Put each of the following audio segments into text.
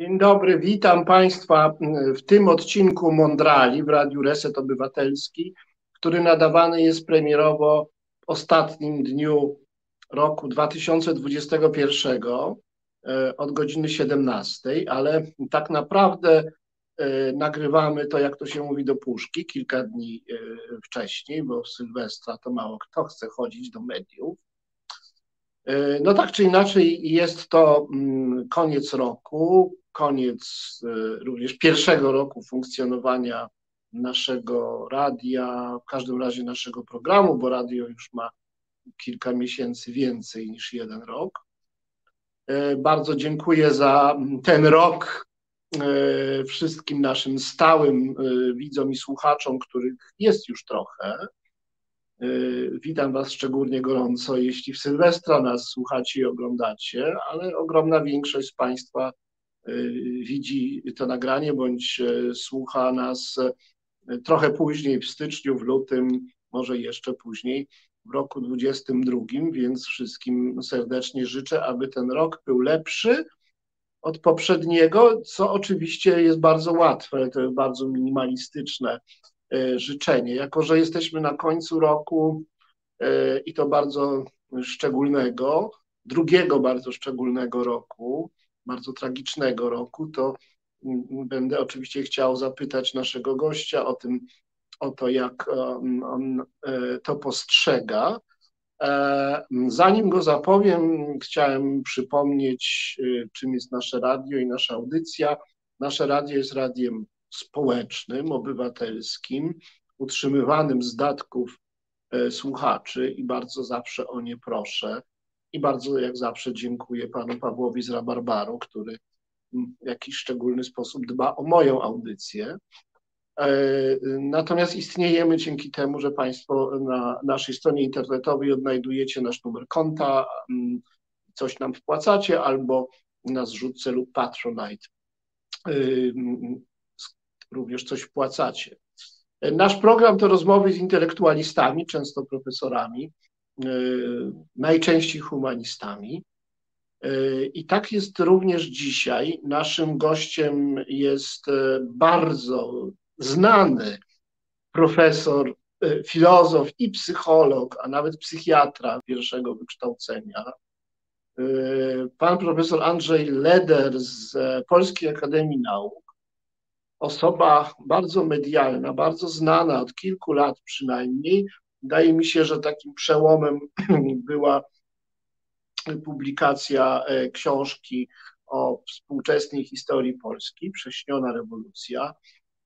Dzień dobry, witam Państwa w tym odcinku Mondrali w Radiu Reset Obywatelski, który nadawany jest premierowo w ostatnim dniu roku 2021 e, od godziny 17, ale tak naprawdę e, nagrywamy to, jak to się mówi, do puszki kilka dni e, wcześniej, bo w Sylwestra to mało kto chce chodzić do mediów. No tak czy inaczej, jest to mm, koniec roku, koniec również pierwszego roku funkcjonowania naszego radia, w każdym razie naszego programu, bo radio już ma kilka miesięcy więcej niż jeden rok. E, bardzo dziękuję za ten rok wszystkim naszym stałym widzom i słuchaczom, których jest już trochę. Witam Was szczególnie gorąco, jeśli w Sylwestra nas słuchacie i oglądacie, ale ogromna większość z Państwa widzi to nagranie bądź słucha nas trochę później, w styczniu, w lutym, może jeszcze później, w roku 2022, więc wszystkim serdecznie życzę, aby ten rok był lepszy od poprzedniego, co oczywiście jest bardzo łatwe, to jest bardzo minimalistyczne. e, życzenie. Jako, że jesteśmy na końcu roku e, i to bardzo szczególnego, drugiego bardzo szczególnego roku, bardzo tragicznego roku, to będę oczywiście chciał zapytać naszego gościa o tym, o to, jak on, on e, to postrzega. E, zanim go zapowiem, chciałem przypomnieć, e, czym jest nasze radio i nasza audycja. Nasze radio jest radiem społecznym, obywatelskim, utrzymywanym z datków słuchaczy i bardzo zawsze o nie proszę. I bardzo, jak zawsze, dziękuję panu Pawłowi z Rabarbaru, który w jakiś szczególny sposób dba o moją audycję. E, natomiast istniejemy dzięki temu, że Państwo na naszej stronie internetowej odnajdujecie nasz numer konta, mm, coś nam wpłacacie albo na zrzutce lub Patronite e, również coś wpłacacie. Nasz program to rozmowy z intelektualistami, często profesorami, e, najczęściej humanistami. I tak jest również dzisiaj. Naszym gościem jest bardzo znany profesor, e, filozof i psycholog, a nawet psychiatra pierwszego wykształcenia, e, pan profesor Andrzej Leder z Polskiej Akademii Nauk, osoba bardzo medialna, bardzo znana od kilku lat przynajmniej. Wydaje mi się, że takim przełomem była publikacja e, książki o współczesnej historii Polski, Prześniona rewolucja,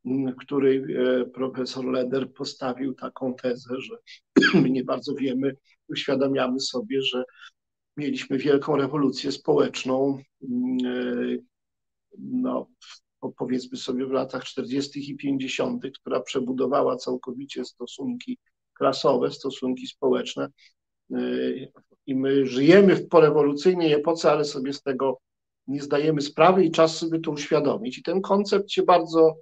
w której e, profesor Leder postawił taką tezę, że nie bardzo wiemy, uświadamiamy sobie, że mieliśmy wielką rewolucję społeczną, mm, e, no, powiedzmy sobie w latach 40. i 50., która przebudowała całkowicie stosunki klasowe, stosunki społeczne. E, I my żyjemy w porewolucyjnej epoce, ale sobie z tego nie zdajemy sprawy i czas sobie to uświadomić. I ten koncept się bardzo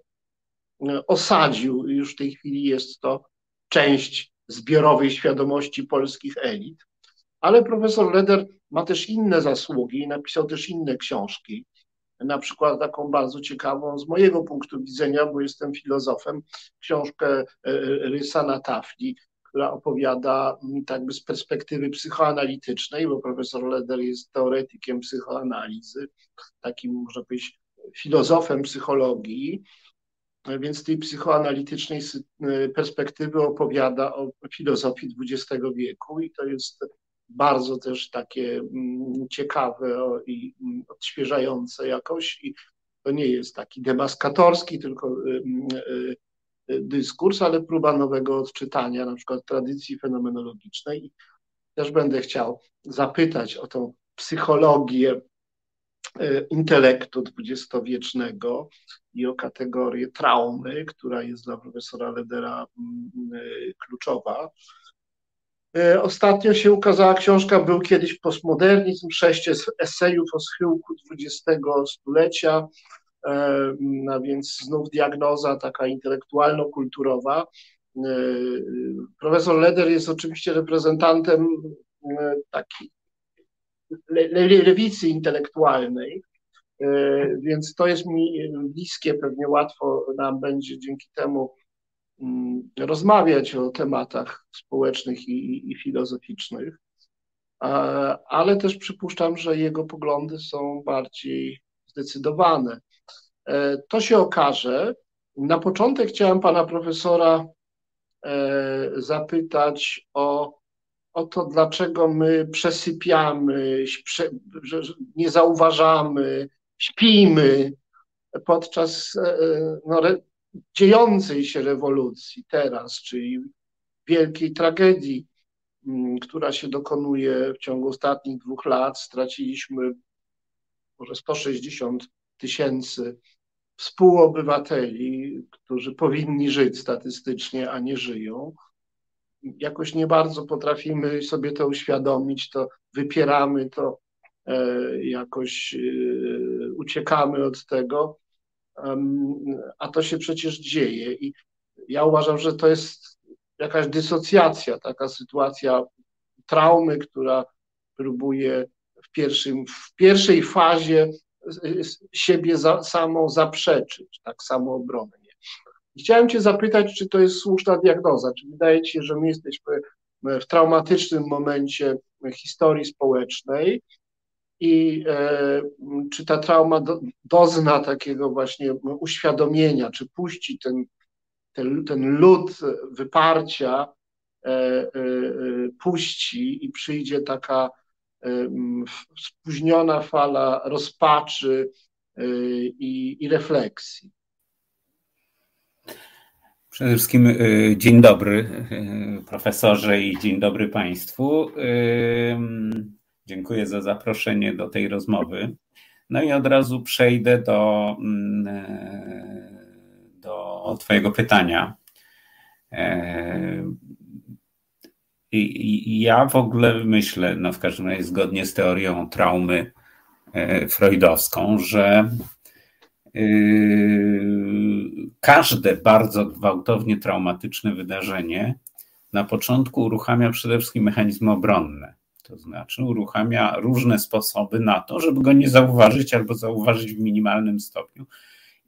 osadził, już w tej chwili jest to część zbiorowej świadomości polskich elit. Ale profesor Leder ma też inne zasługi, napisał też inne książki. Na przykład taką bardzo ciekawą z mojego punktu widzenia, bo jestem filozofem, książkę e, Rysa na tafli, która opowiada tak by z perspektywy psychoanalitycznej, bo profesor Leder jest teoretykiem psychoanalizy, takim można powiedzieć filozofem psychologii, więc z tej psychoanalitycznej perspektywy opowiada o filozofii XX wieku i to jest bardzo też takie mm, ciekawe i mm, odświeżające jakoś i to nie jest taki demaskatorski tylko y, y, dyskurs, ale próba nowego odczytania na przykład tradycji fenomenologicznej i też będę chciał zapytać o tą psychologię intelektu dwudziestowiecznego i o kategorię traumy, która jest dla profesora Ledera mm, kluczowa. E, ostatnio się ukazała książka Był kiedyś postmodernizm, sześć esejów o schyłku XX stulecia, a więc znów diagnoza taka intelektualno-kulturowa. Profesor Leder jest oczywiście reprezentantem taki lewicy intelektualnej, Więc to jest mi bliskie, pewnie łatwo nam będzie dzięki temu rozmawiać o tematach społecznych i, i filozoficznych, ale też przypuszczam, że jego poglądy są bardziej zdecydowane. To się okaże. Na początek chciałem pana profesora E, zapytać o, o to, dlaczego my przesypiamy, nie zauważamy, śpimy podczas e, no, dziejącej się rewolucji teraz, czyli wielkiej tragedii, która się dokonuje w ciągu ostatnich dwóch lat. Straciliśmy może 160 tysięcy współobywateli, którzy powinni żyć statystycznie, a nie żyją. Jakoś nie bardzo potrafimy sobie to uświadomić, to wypieramy to, e, jakoś e, uciekamy od tego, a to się przecież dzieje. I ja uważam, że to jest jakaś dysocjacja, taka sytuacja traumy, która próbuje w, pierwszym, w pierwszej fazie siebie za, samą zaprzeczyć, tak samoobronnie. Chciałem Cię zapytać, czy to jest słuszna diagnoza? Czy wydaje Ci się, że my jesteśmy w traumatycznym momencie historii społecznej i e, czy ta trauma do, dozna takiego właśnie uświadomienia, czy puści ten, ten, ten lód wyparcia, e, e, puści i przyjdzie taka spóźniona fala rozpaczy y, i, i refleksji. Przede wszystkim dzień dobry profesorze i dzień dobry Państwu. Dziękuję za zaproszenie do tej rozmowy. No i od razu przejdę do, mm, do Twojego pytania. I, ja w ogóle myślę, no w każdym razie zgodnie z teorią traumy e, freudowską, że każde bardzo gwałtownie traumatyczne wydarzenie na początku uruchamia przede wszystkim mechanizmy obronne. To znaczy uruchamia różne sposoby na to, żeby go nie zauważyć albo zauważyć w minimalnym stopniu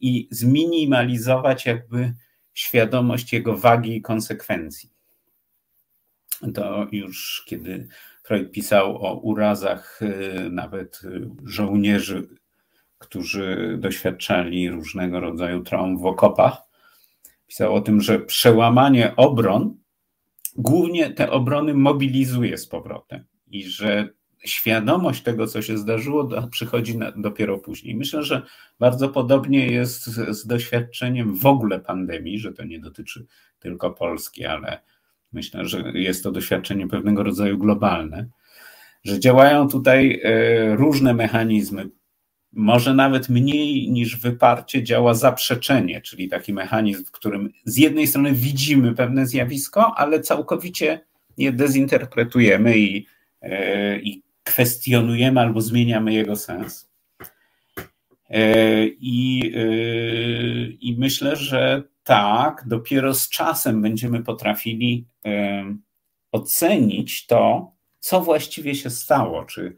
i zminimalizować jakby świadomość jego wagi i konsekwencji. To już kiedy Freud pisał o urazach y, nawet żołnierzy, którzy doświadczali różnego rodzaju traum w okopach, pisał o tym, że przełamanie obron głównie te obrony mobilizuje z powrotem i że świadomość tego, co się zdarzyło, przychodzi na, dopiero później. Myślę, że bardzo podobnie jest z, z doświadczeniem w ogóle pandemii, że to nie dotyczy tylko Polski, ale Myślę, że jest to doświadczenie pewnego rodzaju globalne, że działają tutaj e, różne mechanizmy. Może nawet mniej niż wyparcie działa zaprzeczenie, czyli taki mechanizm, w którym z jednej strony widzimy pewne zjawisko, ale całkowicie je dezinterpretujemy i, i kwestionujemy albo zmieniamy jego sens. E, I, I myślę, że tak, dopiero z czasem będziemy potrafili ocenić to, co właściwie się stało, czy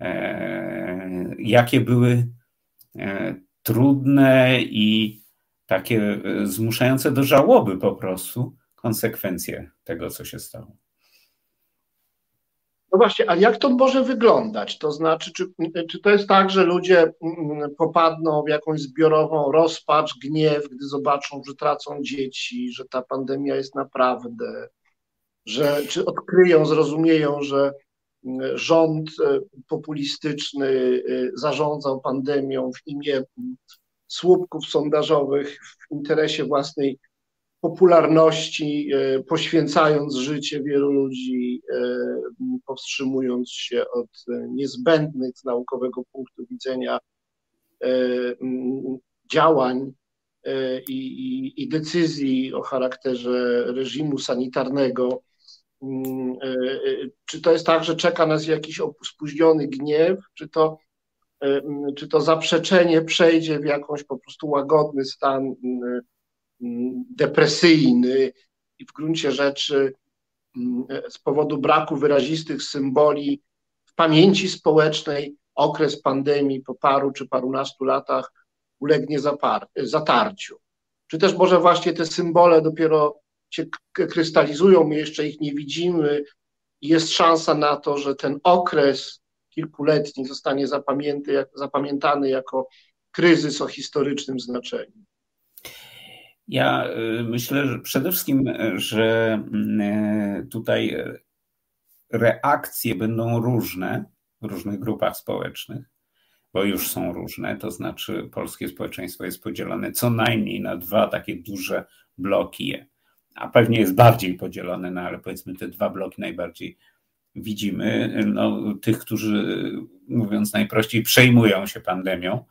e, jakie były e, trudne i takie e, zmuszające do żałoby po prostu konsekwencje tego, co się stało. No właśnie, a jak to może wyglądać? To znaczy, czy, czy to jest tak, że ludzie mm, popadną w jakąś zbiorową rozpacz, gniew, gdy zobaczą, że tracą dzieci, że ta pandemia jest naprawdę, że czy odkryją, zrozumieją, że mm, rząd e, populistyczny e, zarządzał pandemią w imię mm, słupków sondażowych w interesie własnej popularności, e, poświęcając życie wielu ludzi, e, powstrzymując się od niezbędnych z naukowego punktu widzenia e, działań i, i, i decyzji o charakterze reżimu sanitarnego. Czy to jest tak, że czeka nas jakiś spóźniony gniew, czy to, czy to zaprzeczenie przejdzie w jakąś po prostu łagodny stan depresyjny i w gruncie rzeczy mm, z powodu braku wyrazistych symboli w pamięci społecznej okres pandemii po paru czy parunastu latach ulegnie zatarciu. Czy też może właśnie te symbole dopiero się krystalizują, my jeszcze ich nie widzimy. Jest szansa na to, że ten okres kilkuletni zostanie zapamiętany jako kryzys o historycznym znaczeniu. Ja y, myślę, że przede wszystkim, że mm, tutaj reakcje będą różne w różnych grupach społecznych, bo już są różne, to znaczy polskie społeczeństwo jest podzielone co najmniej na dwa takie duże bloki, a pewnie jest bardziej podzielone, no ale powiedzmy te dwa bloki najbardziej widzimy, no, tych, którzy mówiąc najprościej przejmują się pandemią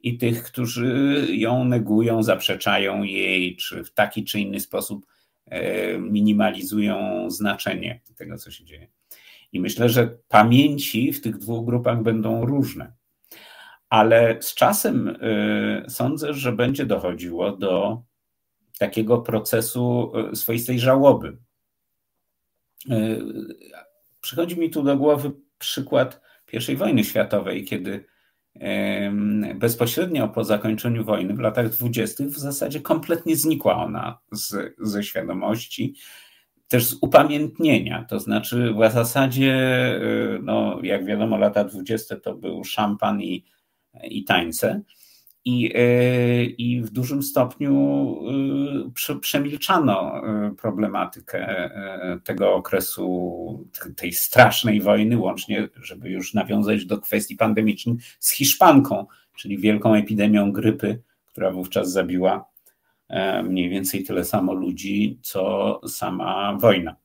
i tych, którzy ją negują, zaprzeczają jej, czy w taki czy inny sposób e, minimalizują znaczenie tego, co się dzieje. I myślę, że pamięci w tych dwóch grupach będą różne. Ale z czasem y, sądzę, że będzie dochodziło do takiego procesu y, swoistej żałoby. Przychodzi mi tu do głowy przykład I wojny światowej, kiedy bezpośrednio po zakończeniu wojny w latach dwudziestych w zasadzie kompletnie znikła ona z, ze świadomości też z upamiętnienia, to znaczy w zasadzie, y, no, jak wiadomo, lata dwudzieste to był szampan i, i tańce. I, y, I w dużym stopniu y, przemilczano problematykę tego okresu, tej strasznej wojny, łącznie, żeby już nawiązać do kwestii pandemicznych, z Hiszpanką, czyli wielką epidemią grypy, która wówczas zabiła E, mniej więcej tyle samo ludzi, co sama wojna.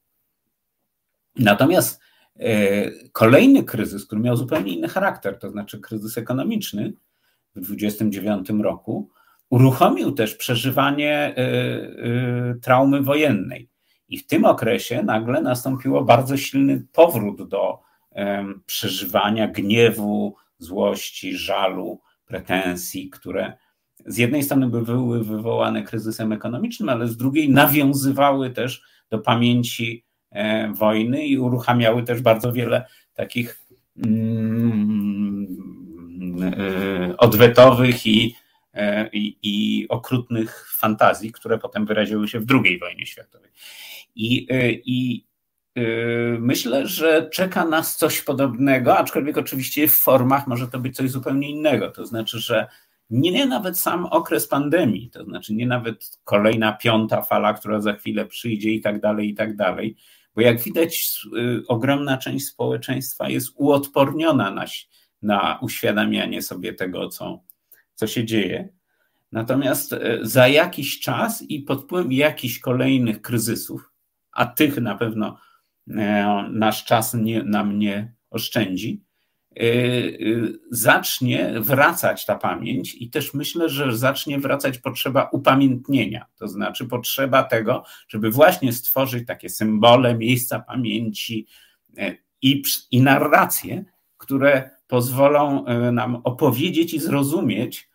Natomiast e, kolejny kryzys, który miał zupełnie inny charakter, to znaczy kryzys ekonomiczny w 1929 roku, uruchomił też przeżywanie e, traumy wojennej. I w tym okresie nagle nastąpiło bardzo silny powrót do przeżywania gniewu, złości, żalu, pretensji, które z jednej strony były wywołane kryzysem ekonomicznym, ale z drugiej nawiązywały też do pamięci e, wojny i uruchamiały też bardzo wiele takich mm, odwetowych i, e, i, i okrutnych fantazji, które potem wyraziły się w II wojnie światowej. I, i myślę, że czeka nas coś podobnego, aczkolwiek oczywiście w formach może to być coś zupełnie innego. To znaczy, że nie, nie nawet sam okres pandemii, to znaczy nie nawet kolejna piąta fala, która za chwilę przyjdzie i tak dalej, i tak dalej, bo jak widać, y, ogromna część społeczeństwa jest uodporniona na, na uświadamianie sobie tego, co, co się dzieje. Natomiast y, za jakiś czas i pod wpływem jakichś kolejnych kryzysów, a tych na pewno y, nasz czas nie, nam nie oszczędzi, y, zacznie wracać ta pamięć i też myślę, że zacznie wracać potrzeba upamiętnienia, to znaczy potrzeba tego, żeby właśnie stworzyć takie symbole, miejsca pamięci i, i narracje, które pozwolą nam opowiedzieć i zrozumieć,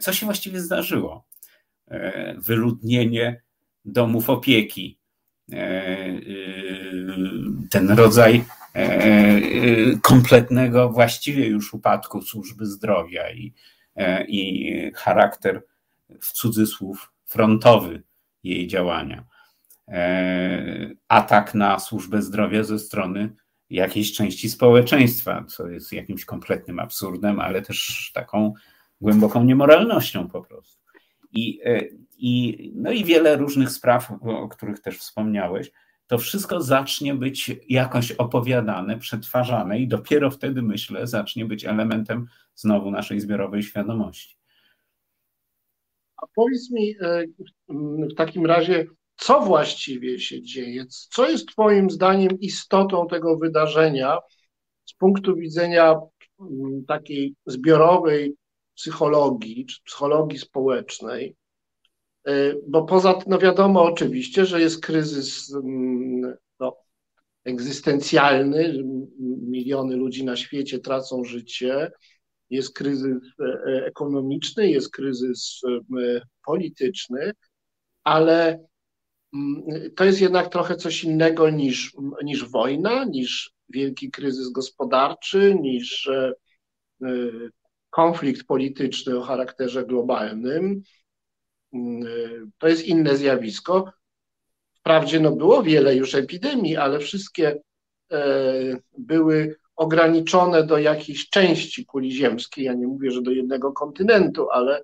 co się właściwie zdarzyło. Wyludnienie domów opieki, ten rodzaj E, e, kompletnego właściwie już upadku służby zdrowia i, e, i charakter w cudzysłów frontowy jej działania. Atak na służbę zdrowia ze strony jakiejś części społeczeństwa, co jest jakimś kompletnym absurdem, ale też taką głęboką niemoralnością po prostu. I, i, no i wiele różnych spraw, o których też wspomniałeś, to wszystko zacznie być jakoś opowiadane, przetwarzane i dopiero wtedy, myślę, zacznie być elementem znowu naszej zbiorowej świadomości. A powiedz mi e, w takim razie, co właściwie się dzieje? Co jest Twoim zdaniem istotą tego wydarzenia z punktu widzenia takiej zbiorowej psychologii, czy psychologii społecznej? E, bo poza no wiadomo oczywiście, że jest kryzys mm, no, egzystencjalny, miliony ludzi na świecie tracą życie, jest kryzys e, e, ekonomiczny, jest kryzys polityczny, ale mm, to jest jednak trochę coś innego niż, niż wojna, niż wielki kryzys gospodarczy, niż konflikt polityczny o charakterze globalnym. To jest inne zjawisko. Wprawdzie no było wiele już epidemii, ale wszystkie były ograniczone do jakiejś części kuli ziemskiej. Ja nie mówię, że do jednego kontynentu, ale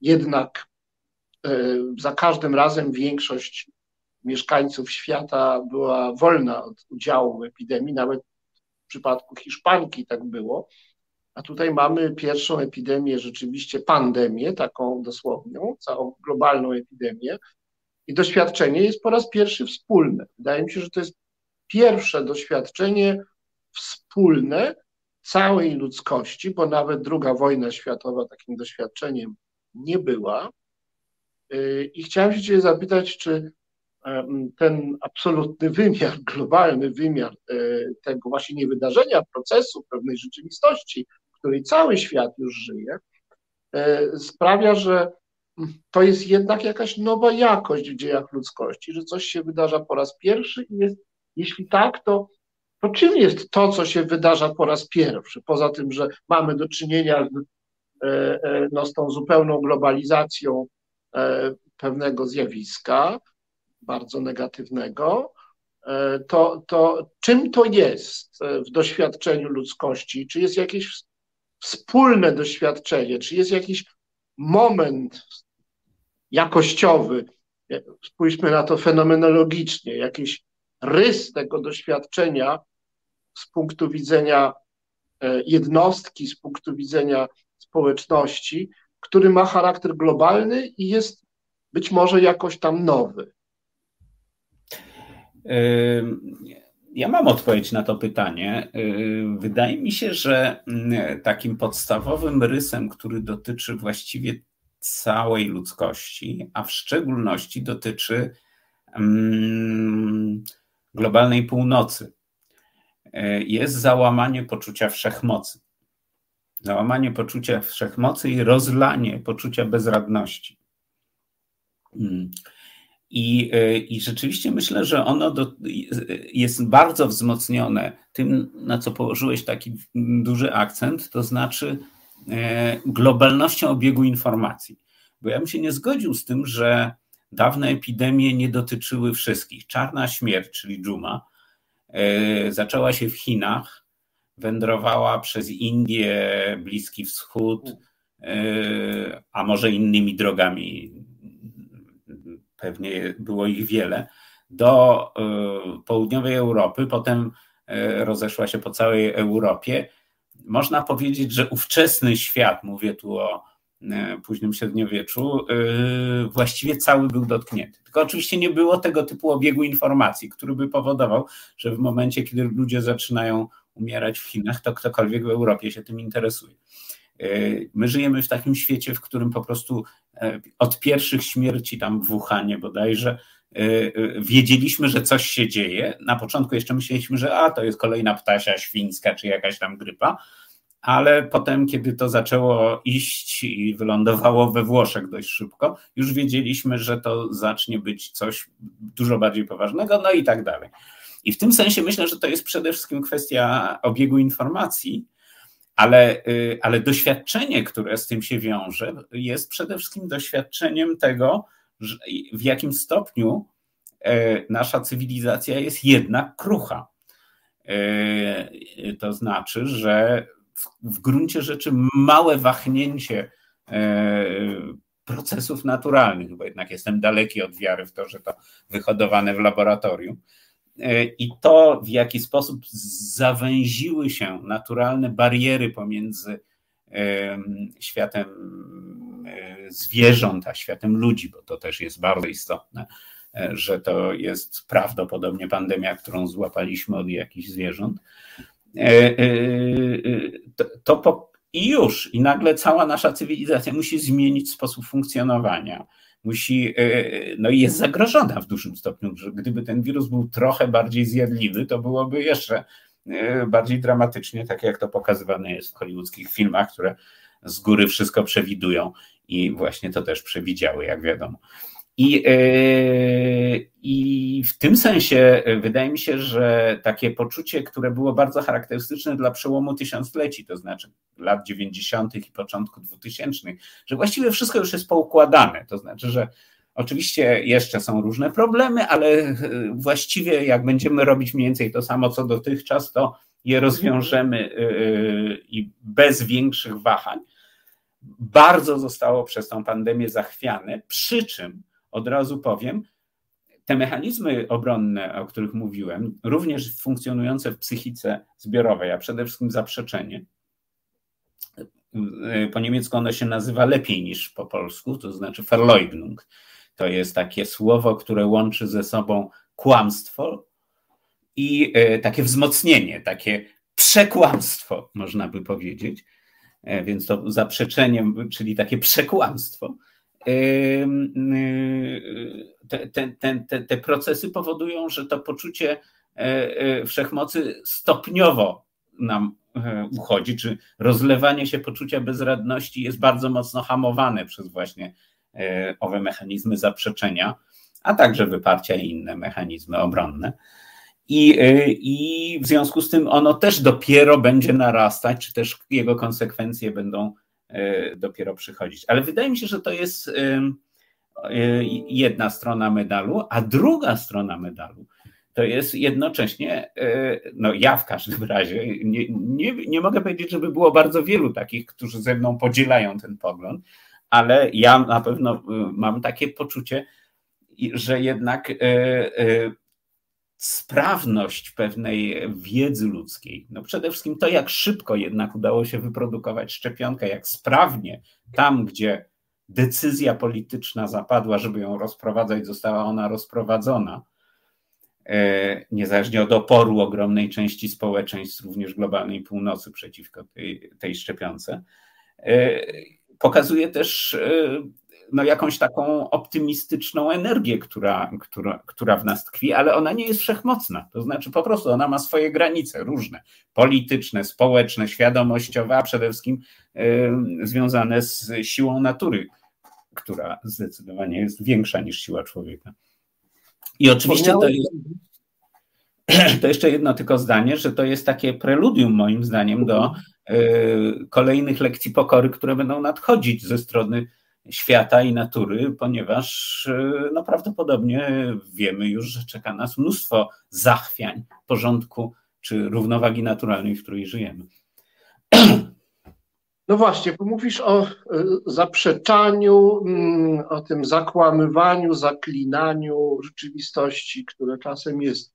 jednak za każdym razem większość mieszkańców świata była wolna od udziału w epidemii, nawet w przypadku Hiszpanki tak było. A tutaj mamy pierwszą epidemię, rzeczywiście pandemię, taką dosłowną, całą globalną epidemię. I doświadczenie jest po raz pierwszy wspólne. Wydaje mi się, że to jest pierwsze doświadczenie wspólne całej ludzkości, bo nawet druga wojna światowa takim doświadczeniem nie była. I chciałem się Cię zapytać, czy ten absolutny wymiar, globalny wymiar e, tego właśnie nie wydarzenia, procesu, pewnej rzeczywistości, w której cały świat już żyje, e, sprawia, że to jest jednak jakaś nowa jakość w dziejach ludzkości, że coś się wydarza po raz pierwszy i jest, jeśli tak, to, to czym jest to, co się wydarza po raz pierwszy? Poza tym, że mamy do czynienia z, e, no, z tą zupełną globalizacją pewnego zjawiska, bardzo negatywnego, e, to, to czym to jest e, w doświadczeniu ludzkości? Czy jest jakieś wspólne doświadczenie, czy jest jakiś moment jakościowy, e, spójrzmy na to fenomenologicznie, jakiś rys tego doświadczenia z punktu widzenia jednostki, z punktu widzenia społeczności, który ma charakter globalny i jest być może jakoś tam nowy. Ja mam odpowiedź na to pytanie. Wydaje mi się, że mm, takim podstawowym rysem, który dotyczy właściwie całej ludzkości, a w szczególności dotyczy mm, globalnej północy, y, jest załamanie poczucia wszechmocy. Załamanie poczucia wszechmocy i rozlanie poczucia bezradności. Mm. I, e, I rzeczywiście myślę, że ono do, jest bardzo wzmocnione tym, na co położyłeś taki duży akcent, to znaczy e, globalnością obiegu informacji. Bo ja bym się nie zgodził z tym, że dawne epidemie nie dotyczyły wszystkich. Czarna śmierć, czyli dżuma, e, zaczęła się w Chinach, wędrowała przez Indię, Bliski Wschód, a może innymi drogami pewnie było ich wiele, do e, południowej Europy, potem e, rozeszła się po całej Europie. Można powiedzieć, że ówczesny świat, mówię tu o e, późnym średniowieczu, właściwie cały był dotknięty. Tylko oczywiście nie było tego typu obiegu informacji, który by powodował, że w momencie, kiedy ludzie zaczynają umierać w Chinach, to ktokolwiek w Europie się tym interesuje. My żyjemy w takim świecie, w którym po prostu e, od pierwszych śmierci tam w Wuhanie bodajże e, e, wiedzieliśmy, że coś się dzieje. Na początku jeszcze myśleliśmy, że a to jest kolejna ptasia świńska czy jakaś tam grypa, ale potem, kiedy to zaczęło iść i wylądowało we Włoszech dość szybko, już wiedzieliśmy, że to zacznie być coś dużo bardziej poważnego, no i tak dalej. I w tym sensie myślę, że to jest przede wszystkim kwestia obiegu informacji, ale, y, ale doświadczenie, które z tym się wiąże, jest przede wszystkim doświadczeniem tego, w jakim stopniu e, nasza cywilizacja jest jednak krucha. E, to znaczy, że w, gruncie rzeczy małe wahnięcie e, procesów naturalnych, bo jednak jestem daleki od wiary w to, że to wyhodowane w laboratorium, i to, w jaki sposób zawęziły się naturalne bariery pomiędzy światem e, zwierząt a światem ludzi, bo to też jest bardzo istotne, e, że to jest prawdopodobnie pandemia, którą złapaliśmy od jakichś zwierząt. To, to po, i już, i nagle cała nasza cywilizacja musi zmienić sposób funkcjonowania musi, e, no i jest zagrożona w dużym stopniu, że gdyby ten wirus był trochę bardziej zjadliwy, to byłoby jeszcze e, bardziej dramatycznie, tak jak to pokazywane jest w hollywoodzkich filmach, które z góry wszystko przewidują i właśnie to też przewidziały, jak wiadomo. I, tym sensie wydaje mi się, że takie poczucie, które było bardzo charakterystyczne dla przełomu tysiącleci, to znaczy lat 90. i początku 2000, że właściwie wszystko już jest poukładane. To znaczy, że oczywiście jeszcze są różne problemy, ale właściwie jak będziemy robić mniej więcej to samo co dotychczas, to je rozwiążemy yy, i bez większych wahań. Bardzo zostało przez tą pandemię zachwiane, przy czym od razu powiem, te mechanizmy obronne, o których mówiłem, również funkcjonujące w psychice zbiorowej, a przede wszystkim zaprzeczenie, po niemiecku ono się nazywa lepiej niż po polsku, to znaczy Verleugnung. To jest takie słowo, które łączy ze sobą kłamstwo i e, takie wzmocnienie, takie przekłamstwo, można by powiedzieć. E, więc to zaprzeczenie, czyli takie przekłamstwo te, te, te, te procesy powodują, że to poczucie e, e, wszechmocy stopniowo nam e, uchodzi, czy rozlewanie się poczucia bezradności jest bardzo mocno hamowane przez właśnie owe mechanizmy zaprzeczenia, a także wyparcia i inne mechanizmy obronne. I, I w związku z tym ono też dopiero będzie narastać, czy też jego konsekwencje będą dopiero przychodzić. Ale wydaje mi się, że to jest jedna strona medalu, a druga strona medalu to jest jednocześnie, e, no ja w każdym razie, nie, nie, nie mogę powiedzieć, żeby było bardzo wielu takich, którzy ze mną podzielają ten pogląd, ale ja na pewno mam takie poczucie, że jednak sprawność pewnej wiedzy ludzkiej. No przede wszystkim to, jak szybko jednak udało się wyprodukować szczepionkę, jak sprawnie tam, gdzie decyzja polityczna zapadła, żeby ją rozprowadzać, została ona rozprowadzona, e, niezależnie od oporu ogromnej części społeczeństw, również globalnej północy przeciwko tej, tej szczepionce, e, pokazuje też e, no, jakąś taką optymistyczną energię, która, która, która w nas tkwi, ale ona nie jest wszechmocna. To znaczy po prostu ona ma swoje granice różne, polityczne, społeczne, świadomościowe, a przede wszystkim y, związane z siłą natury, która zdecydowanie jest większa niż siła człowieka. I oczywiście to jest. To jeszcze jedno tylko zdanie, że to jest takie preludium, moim zdaniem, do y, kolejnych lekcji pokory, które będą nadchodzić ze strony świata i natury, ponieważ e, no, prawdopodobnie wiemy już, że czeka nas mnóstwo zachwiań porządku czy równowagi naturalnej, w której żyjemy. No właśnie, bo mówisz o e, zaprzeczaniu, mm, o tym zakłamywaniu, zaklinaniu rzeczywistości, które czasem jest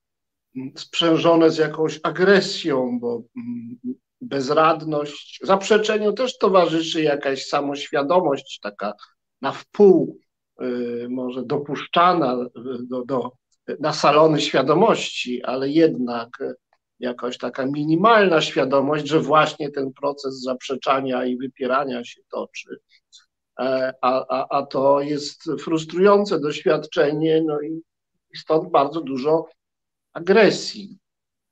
mm, sprzężone z jakąś agresją, bo mm, bezradność. Zaprzeczeniu też towarzyszy jakaś samoświadomość, taka na wpół y, może dopuszczana do, do, na salony świadomości, ale jednak jakaś taka minimalna świadomość, że właśnie ten proces zaprzeczania i wypierania się toczy. E, a, a, a to jest frustrujące doświadczenie, no i stąd bardzo dużo agresji.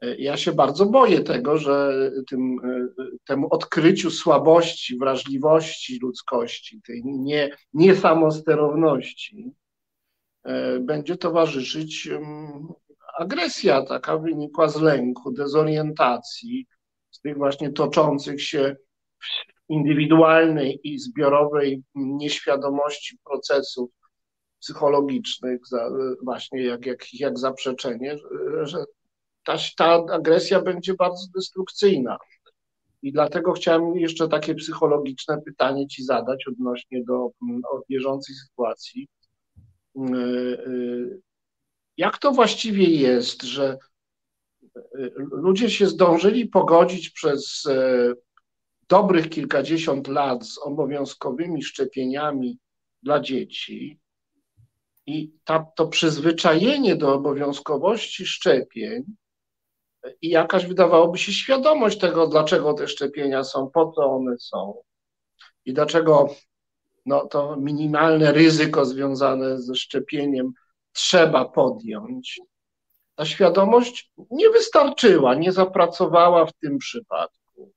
Ja się bardzo boję tego, że tym, temu odkryciu słabości, wrażliwości ludzkości, tej nie, niesamosterowności e, będzie towarzyszyć agresja taka wynikła z lęku, dezorientacji, z tych właśnie toczących się indywidualnej i zbiorowej nieświadomości procesów psychologicznych, właśnie jak, jak, jak zaprzeczenie, że ta, ta agresja będzie bardzo destrukcyjna. I dlatego chciałem jeszcze takie psychologiczne pytanie Ci zadać odnośnie do mm, bieżącej sytuacji. Mm, y, jak to właściwie jest, że y, ludzie się zdążyli pogodzić przez e, dobrych kilkadziesiąt lat z obowiązkowymi szczepieniami dla dzieci i ta, to przyzwyczajenie do obowiązkowości szczepień i jakaś wydawałoby się świadomość tego, dlaczego te szczepienia są, po co one są i dlaczego no, to minimalne ryzyko związane ze szczepieniem trzeba podjąć. Ta świadomość nie wystarczyła, nie zapracowała w tym przypadku.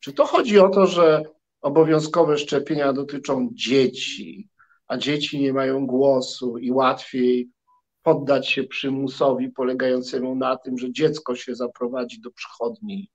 Czy to chodzi o to, że obowiązkowe szczepienia dotyczą dzieci, a dzieci nie mają głosu i łatwiej poddać się przymusowi polegającemu na tym, że dziecko się zaprowadzi do przychodni,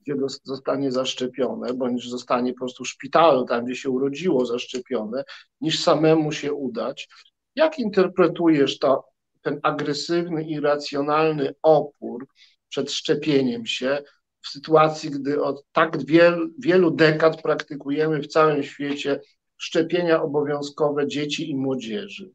gdzie zostanie zaszczepione, bądź zostanie po prostu w szpitalu, tam gdzie się urodziło, zaszczepione, niż samemu się udać. Jak interpretujesz to, ten agresywny, irracjonalny opór przed szczepieniem się w sytuacji, gdy od tak wielu, wielu dekad praktykujemy w całym świecie szczepienia obowiązkowe dzieci i młodzieży?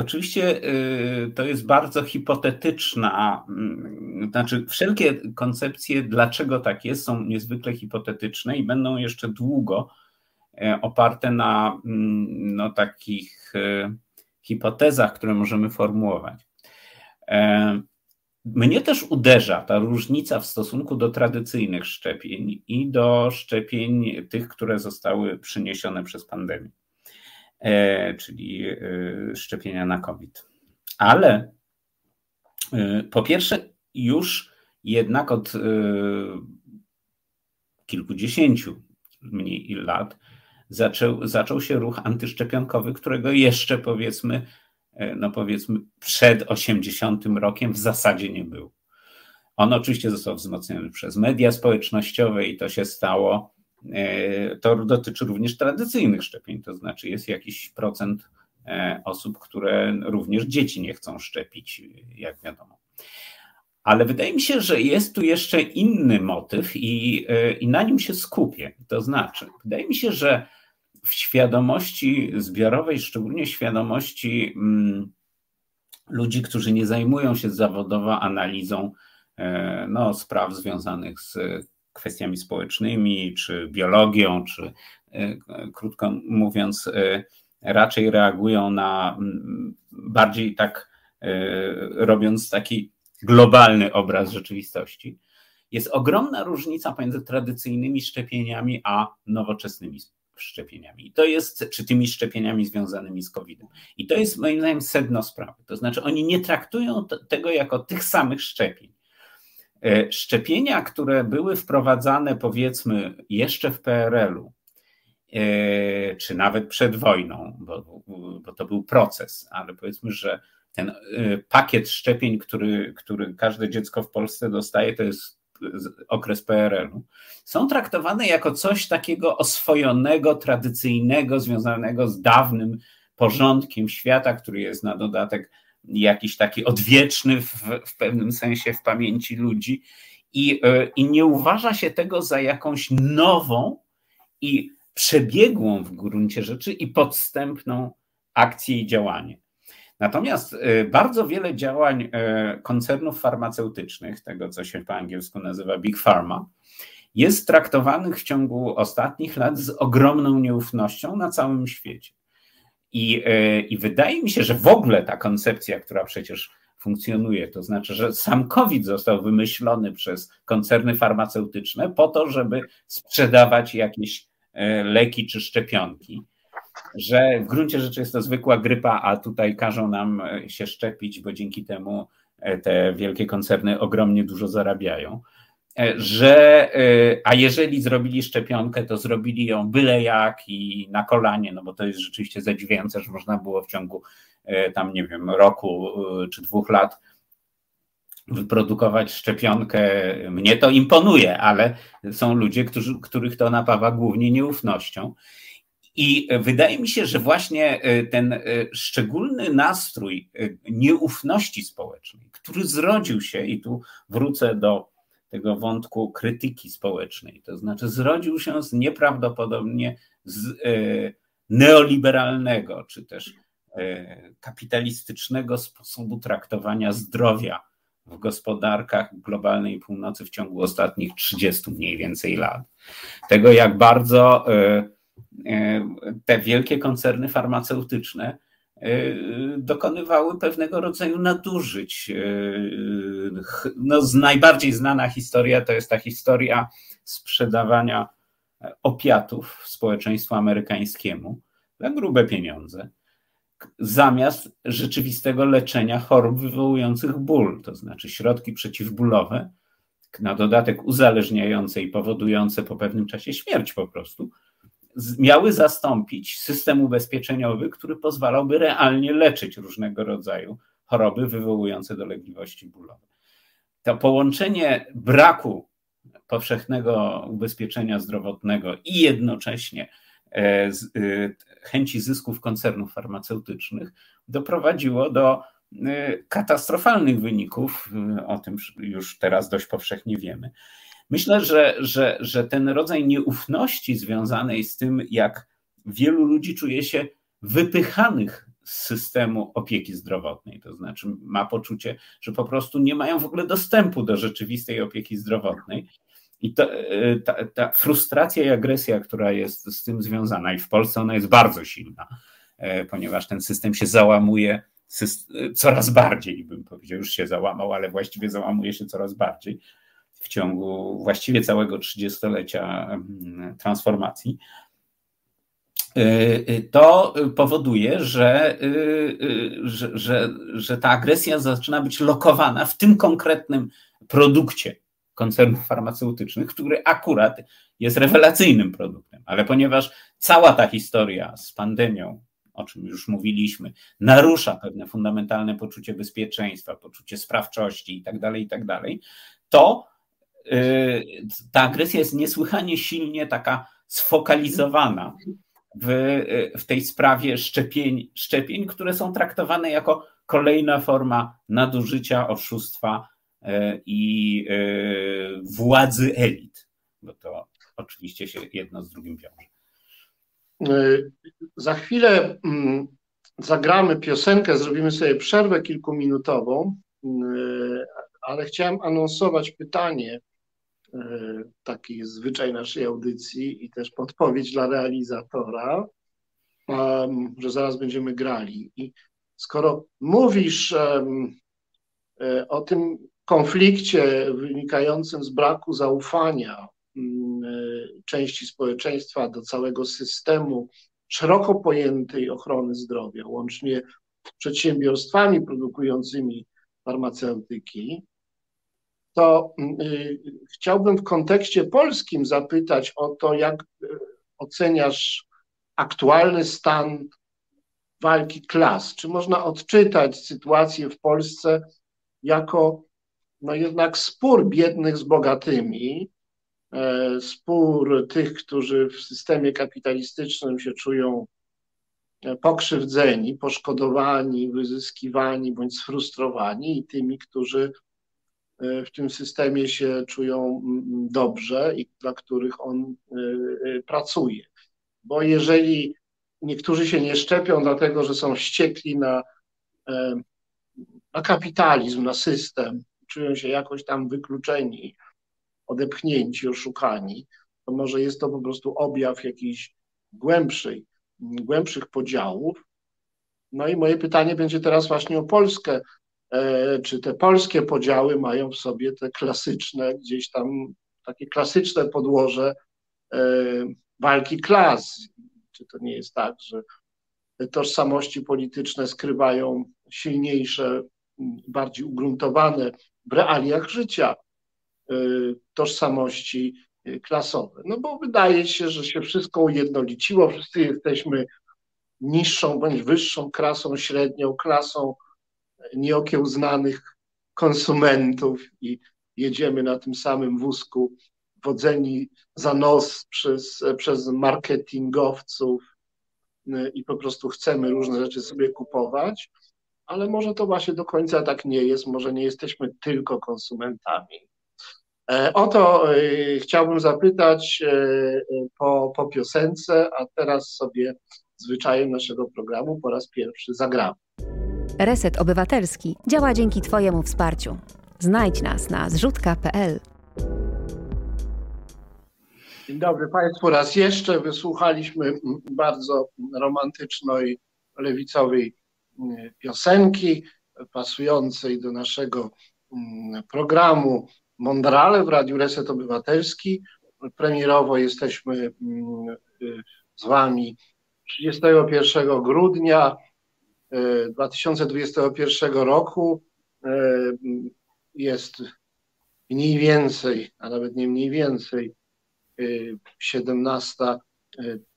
Oczywiście y, to jest bardzo hipotetyczna, mm, znaczy wszelkie koncepcje, dlaczego tak jest, są niezwykle hipotetyczne i będą jeszcze długo e, oparte na mm, no, takich e, hipotezach, które możemy formułować. E, mnie też uderza ta różnica w stosunku do tradycyjnych szczepień i do szczepień tych, które zostały przyniesione przez pandemię. E, czyli e, szczepienia na COVID. Ale e, po pierwsze, już jednak od kilkudziesięciu mniej lat zaczął, zaczął się ruch antyszczepionkowy, którego jeszcze powiedzmy, no powiedzmy przed 80 rokiem w zasadzie nie było. On oczywiście został wzmocniony przez media społecznościowe i to się stało to dotyczy również tradycyjnych szczepień, to znaczy jest jakiś procent e, osób, które również dzieci nie chcą szczepić, jak wiadomo. Ale wydaje mi się, że jest tu jeszcze inny motyw i, e, i na nim się skupię. To znaczy, wydaje mi się, że w świadomości zbiorowej, szczególnie świadomości mm, ludzi, którzy nie zajmują się zawodowo analizą no, spraw związanych z kwestiami społecznymi, czy biologią, czy e, krótko mówiąc, e, raczej reagują na bardziej tak, e, robiąc taki globalny obraz rzeczywistości. Jest ogromna różnica pomiędzy tradycyjnymi szczepieniami a nowoczesnymi szczepieniami. I to jest, czy tymi szczepieniami związanymi z COVID-em. I to jest moim zdaniem sedno sprawy. To znaczy, oni nie traktują tego jako tych samych szczepień. E, szczepienia, które były wprowadzane powiedzmy jeszcze w PRL-u, e, czy nawet przed wojną, bo, bo to był proces, ale powiedzmy, że ten e, pakiet szczepień, który, który każde dziecko w Polsce dostaje, to jest okres PRL-u, są traktowane jako coś takiego oswojonego, tradycyjnego, związanego z dawnym porządkiem świata, który jest na dodatek jakiś taki odwieczny w, w pewnym sensie w pamięci ludzi i, e, i nie uważa się tego za jakąś nową i przebiegłą w gruncie rzeczy i podstępną akcję i działanie. Natomiast e, bardzo wiele działań e, koncernów farmaceutycznych, tego co się po angielsku nazywa Big Pharma, jest traktowanych w ciągu ostatnich lat z ogromną nieufnością na całym świecie. I, e, I wydaje mi się, że w ogóle ta koncepcja, która przecież funkcjonuje, to znaczy, że sam COVID został wymyślony przez koncerny farmaceutyczne po to, żeby sprzedawać jakieś e, leki czy szczepionki, że w gruncie rzeczy jest to zwykła grypa, a tutaj każą nam e, się szczepić, bo dzięki temu te wielkie koncerny ogromnie dużo zarabiają. E, że e, a jeżeli zrobili szczepionkę, to zrobili ją byle jak i na kolanie, no bo to jest rzeczywiście zadziwiające, że można było w ciągu e, tam, nie wiem, roku czy dwóch lat wyprodukować szczepionkę. Mnie to imponuje, ale są ludzie, którzy, których to napawa głównie nieufnością. I wydaje mi się, że właśnie ten szczególny nastrój nieufności społecznej, który zrodził się, i tu wrócę do tego wątku krytyki społecznej. To znaczy zrodził się z nieprawdopodobnie z e, neoliberalnego, czy też e, kapitalistycznego sposobu traktowania zdrowia w gospodarkach globalnej północy w ciągu ostatnich 30 mniej więcej lat. Tego, jak bardzo e, te wielkie koncerny farmaceutyczne dokonywały pewnego rodzaju nadużyć. Y, no, najbardziej znana historia to jest ta historia sprzedawania opiatów społeczeństwu amerykańskiemu za grube pieniądze, zamiast rzeczywistego leczenia chorób wywołujących ból, to znaczy środki przeciwbólowe, na dodatek uzależniające i powodujące po pewnym czasie śmierć po prostu, miały zastąpić system ubezpieczeniowy, który pozwalałby realnie leczyć różnego rodzaju choroby wywołujące dolegliwości bólowe. To połączenie braku powszechnego ubezpieczenia zdrowotnego i jednocześnie e, chęci zysków koncernów farmaceutycznych doprowadziło do katastrofalnych wyników, o tym już teraz dość powszechnie wiemy. Myślę, że, że, że ten rodzaj nieufności związanej z tym, jak wielu ludzi czuje się wypychanych z systemu opieki zdrowotnej, to znaczy ma poczucie, że po prostu nie mają w ogóle dostępu do rzeczywistej opieki zdrowotnej. I to, e, ta, ta frustracja i agresja, która jest z tym związana, i w Polsce ona jest bardzo silna, e, ponieważ ten system się załamuje coraz bardziej, bym powiedział, już się załamał, ale właściwie załamuje się coraz bardziej w ciągu właściwie całego trzydziestolecia transformacji, y, y, to powoduje, że, y, że, że, że ta agresja zaczyna być lokowana w tym konkretnym produkcie koncernów farmaceutycznych, który akurat jest rewelacyjnym produktem. Ale ponieważ cała ta historia z pandemią, o czym już mówiliśmy, narusza pewne fundamentalne poczucie bezpieczeństwa, poczucie sprawczości itd., tak itd., tak to ta agresja jest niesłychanie silnie taka sfokalizowana w, w tej sprawie szczepień, szczepień, które są traktowane jako kolejna forma nadużycia, oszustwa y, i y, władzy elit, bo to oczywiście się jedno z drugim wiąże. Za chwilę mm, zagramy piosenkę, zrobimy sobie przerwę kilkuminutową, ale chciałem anonsować pytanie taki jest zwyczaj naszej audycji i też podpowiedź dla realizatora, że zaraz będziemy grali. I skoro mówisz e, o tym konflikcie wynikającym z braku zaufania mm, e, części społeczeństwa do całego systemu szeroko pojętej ochrony zdrowia, łącznie z przedsiębiorstwami produkującymi farmaceutyki, to y, chciałbym w kontekście polskim zapytać o to, jak y, oceniasz aktualny stan walki klas. Czy można odczytać sytuację w Polsce jako no jednak spór biednych z bogatymi, e, spór tych, którzy w systemie kapitalistycznym się czują e, pokrzywdzeni, poszkodowani, wyzyskiwani bądź sfrustrowani i tymi, którzy w tym systemie się czują dobrze i dla których on e, e, pracuje. Bo jeżeli niektórzy się nie szczepią, dlatego że są wściekli na, na kapitalizm, na system, czują się jakoś tam wykluczeni, odepchnięci, oszukani, to może jest to po prostu objaw jakiejś głębszej, głębszych podziałów. No i moje pytanie będzie teraz właśnie o Polskę. E, czy te polskie podziały mają w sobie te klasyczne, gdzieś tam takie klasyczne podłoże e, walki klas. Czy to nie jest tak, że tożsamości polityczne skrywają silniejsze, bardziej ugruntowane w realiach życia e, tożsamości klasowe. No bo wydaje się, że się wszystko ujednoliciło, wszyscy jesteśmy niższą bądź wyższą klasą, średnią klasą, nieokiełznanych konsumentów i jedziemy na tym samym wózku wodzeni za nos przez, przez marketingowców y, i po prostu chcemy różne rzeczy sobie kupować, ale może to właśnie do końca tak nie jest, może nie jesteśmy tylko konsumentami. E, o to y, chciałbym zapytać y, po, po piosence, a teraz sobie zwyczajem naszego programu po raz pierwszy zagramy. Reset Obywatelski działa dzięki Twojemu wsparciu. Znajdź nas na zrzutka.pl. Dzień dobry Państwu raz jeszcze. Wysłuchaliśmy bardzo romantycznej, lewicowej mm, piosenki, pasującej do naszego mm, programu Mondrale w Radiu Reset Obywatelski. Premierowo jesteśmy mm, z Wami 31 grudnia 2021 roku e, jest mniej więcej, a nawet nie mniej więcej 17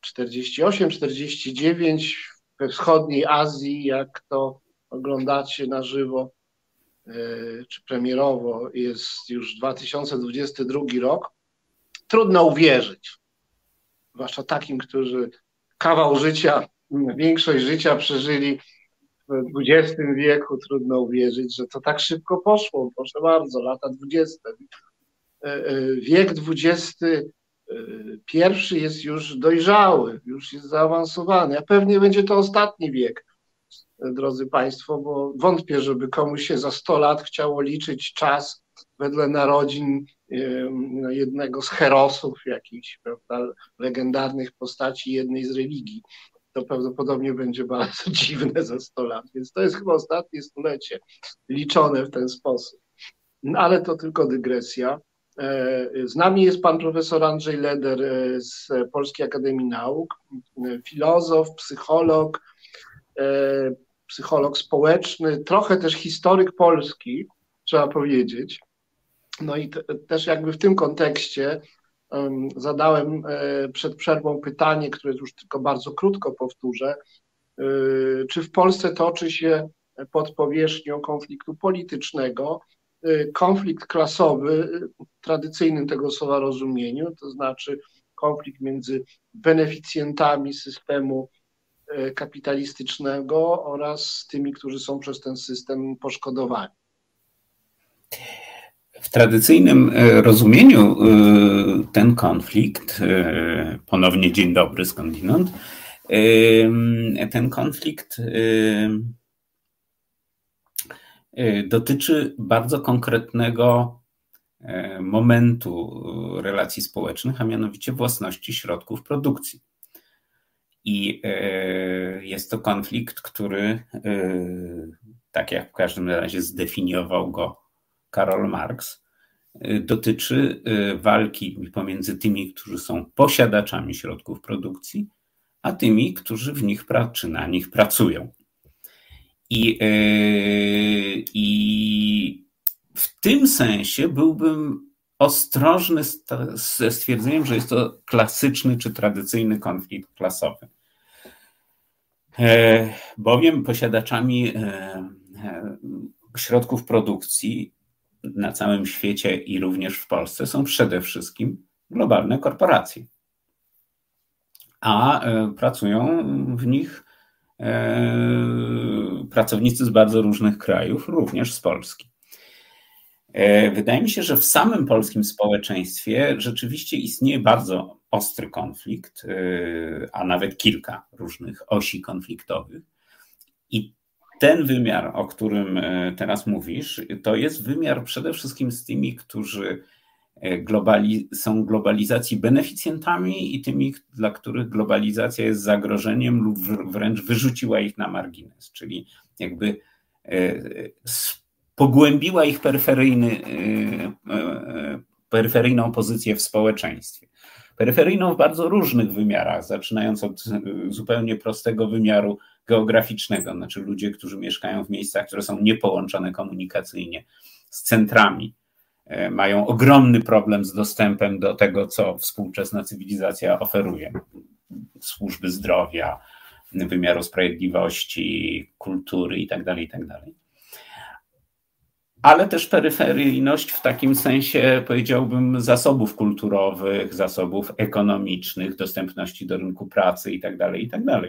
48, 49 we wschodniej Azji, jak to oglądacie na żywo czy premierowo, jest już 2022 rok. Trudno uwierzyć, zwłaszcza takim, którzy kawał życia, większość życia przeżyli w XX wieku, trudno uwierzyć, że to tak szybko poszło. Proszę bardzo, lata 20. E, e, wiek XX pierwszy jest już dojrzały, już jest zaawansowany, a pewnie będzie to ostatni wiek, drodzy Państwo, bo wątpię, żeby komuś się za 100 lat chciało liczyć czas wedle narodzin jednego z herosów, jakichś prawda, legendarnych postaci jednej z religii. To prawdopodobnie będzie bardzo dziwne za 100 lat, więc to jest chyba ostatnie stulecie liczone w ten sposób. No, ale to tylko dygresja. E, z nami jest pan profesor Andrzej Leder e, z Polskiej Akademii Nauk, filozof, psycholog, e, psycholog społeczny, trochę też historyk Polski, trzeba powiedzieć. No i te, też jakby w tym kontekście zadałem e, przed przerwą pytanie, które już tylko bardzo krótko powtórzę. E, czy w Polsce toczy się pod powierzchnią konfliktu politycznego Y, konflikt klasowy w tradycyjnym tego słowa rozumieniu, to znaczy konflikt między beneficjentami systemu kapitalistycznego oraz tymi, którzy są przez ten system poszkodowani. Tradycyjnym y, rozumieniu ten konflikt, ponownie dzień dobry skądinąd, ten konflikt dotyczy bardzo konkretnego e, momentu relacji społecznych, a mianowicie własności środków produkcji. I e, jest to konflikt, który, e, tak jak w każdym razie zdefiniował go Karol Marx, dotyczy walki pomiędzy tymi, którzy są posiadaczami środków produkcji, a tymi, którzy w nich czy na nich pracują. I, yy, I w tym sensie byłbym ostrożny ze stwierdzeniem, że jest to klasyczny czy tradycyjny konflikt klasowy. E, bowiem posiadaczami e, e, środków produkcji na całym świecie i również w Polsce są przede wszystkim globalne korporacje. A pracują w nich E, pracownicy z bardzo różnych krajów, również z Polski. E, wydaje mi się, że w samym polskim społeczeństwie rzeczywiście istnieje bardzo ostry konflikt, e, a nawet kilka różnych osi konfliktowych. I ten wymiar, o którym teraz mówisz, to jest wymiar przede wszystkim z tymi, którzy E, globali są globalizacji beneficjentami i tymi, dla których globalizacja jest zagrożeniem lub wręcz wyrzuciła ich na margines, czyli jakby e, pogłębiła ich peryferyjny, e, peryferyjną pozycję w społeczeństwie. Peryferyjną w bardzo różnych wymiarach, zaczynając od zupełnie prostego wymiaru geograficznego, znaczy ludzie, którzy mieszkają w miejscach, które są niepołączone komunikacyjnie z centrami E, mają ogromny problem z dostępem do tego, co współczesna cywilizacja oferuje. Służby zdrowia, wymiaru sprawiedliwości, kultury itd., tak itd. Tak Ale też peryferyjność w takim sensie, powiedziałbym, zasobów kulturowych, zasobów ekonomicznych, dostępności do rynku pracy itd., itd.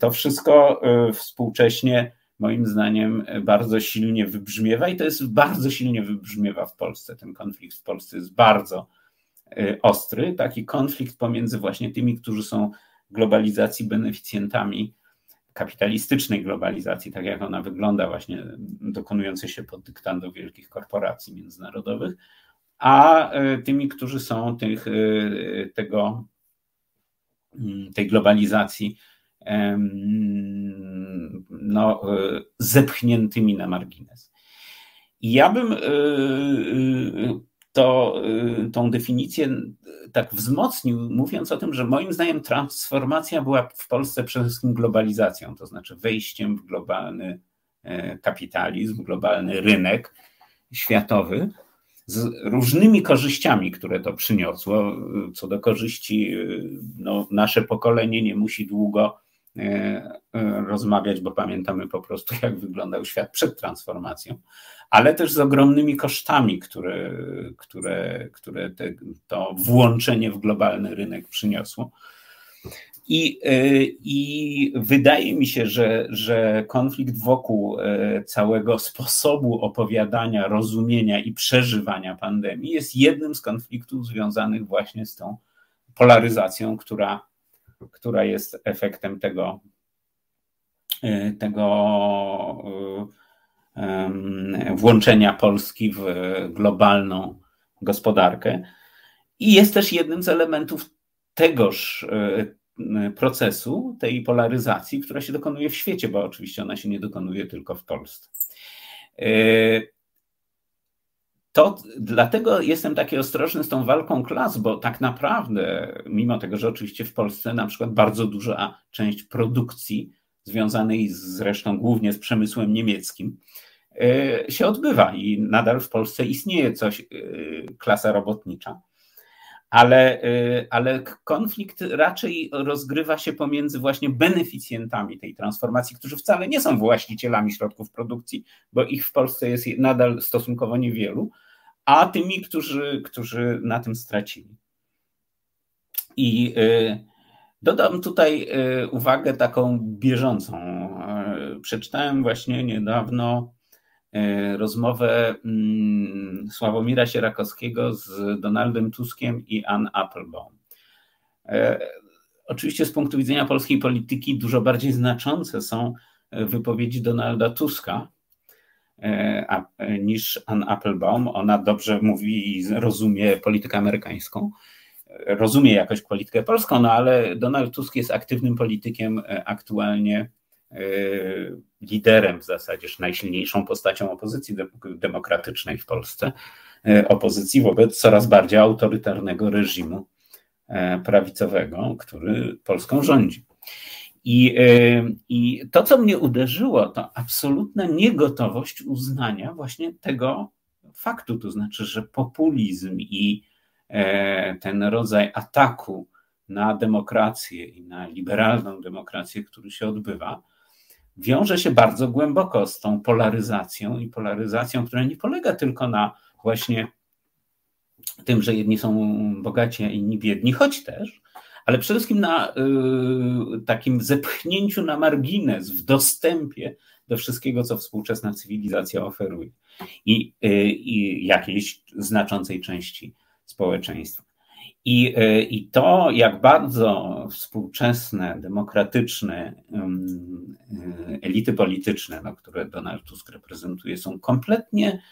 To wszystko e, współcześnie moim zdaniem bardzo silnie wybrzmiewa i to jest bardzo silnie wybrzmiewa w Polsce. Ten konflikt w Polsce jest bardzo e, ostry. Taki konflikt pomiędzy właśnie tymi, którzy są globalizacji beneficjentami, kapitalistycznej globalizacji, tak jak ona wygląda, właśnie dokonującej się pod dyktando wielkich korporacji międzynarodowych, a e, tymi, którzy są tych, tego, tej globalizacji no, e, zepchniętymi na margines. Ja bym e, e, to, tą definicję tak wzmocnił, mówiąc o tym, że moim zdaniem transformacja była w Polsce przede wszystkim globalizacją, to znaczy wejściem w globalny kapitalizm, globalny rynek światowy, z różnymi korzyściami, które to przyniosło. Co do korzyści, no, nasze pokolenie nie musi długo rozmawiać, bo pamiętamy po prostu, jak wyglądał świat przed transformacją, ale też z ogromnymi kosztami, które, które, które te, to włączenie w globalny rynek przyniosło. I, e, I wydaje mi się, że, że konflikt wokół e, całego sposobu opowiadania, rozumienia i przeżywania pandemii jest jednym z konfliktów związanych właśnie z tą polaryzacją, która, która jest efektem tego, e, tego włączenia Polski w globalną gospodarkę. I jest też jednym z elementów tegoż, Y, procesu, tej polaryzacji, która się dokonuje w świecie, bo oczywiście ona się nie dokonuje tylko w Polsce. To dlatego jestem taki ostrożny z tą walką klas, bo tak naprawdę, mimo tego, że oczywiście w Polsce na przykład bardzo duża część produkcji związanej zresztą głównie z przemysłem niemieckim y, się odbywa i nadal w Polsce istnieje coś, klasa robotnicza ale, y, ale konflikt raczej rozgrywa się pomiędzy właśnie beneficjentami tej transformacji, którzy wcale nie są właścicielami środków produkcji, bo ich w Polsce jest nadal stosunkowo niewielu, a tymi, którzy, którzy na tym stracili. I y, dodam tutaj y, uwagę taką bieżącą. Przeczytałem właśnie niedawno rozmowę mm, Sławomira Sierakowskiego z Donaldem Tuskiem i Ann Applebaum. E, oczywiście z punktu widzenia polskiej polityki dużo bardziej znaczące są wypowiedzi Donalda Tuska e, niż Ann Applebaum. Ona dobrze mówi i rozumie politykę amerykańską, rozumie jakoś politykę polską, no ale Donald Tusk jest aktywnym politykiem aktualnie liderem w zasadzie, najsilniejszą postacią opozycji demokratycznej w Polsce, y, opozycji wobec coraz bardziej autorytarnego reżimu y, prawicowego, który Polską rządzi. I, I to, co mnie uderzyło, to absolutna niegotowość uznania właśnie tego faktu, to znaczy, że populizm i ten rodzaj ataku na demokrację i na liberalną demokrację, który się odbywa, wiąże się bardzo głęboko z tą polaryzacją i polaryzacją, która nie polega tylko na właśnie tym, że jedni są bogaci, a inni biedni, choć też, ale przede wszystkim na y, takim zepchnięciu na margines, w dostępie do wszystkiego, co współczesna cywilizacja oferuje i, y, i jakiejś znaczącej części społeczeństwa. I, e, I to, jak bardzo współczesne, demokratyczne e, elity polityczne, no, które Donald Tusk reprezentuje, są kompletnie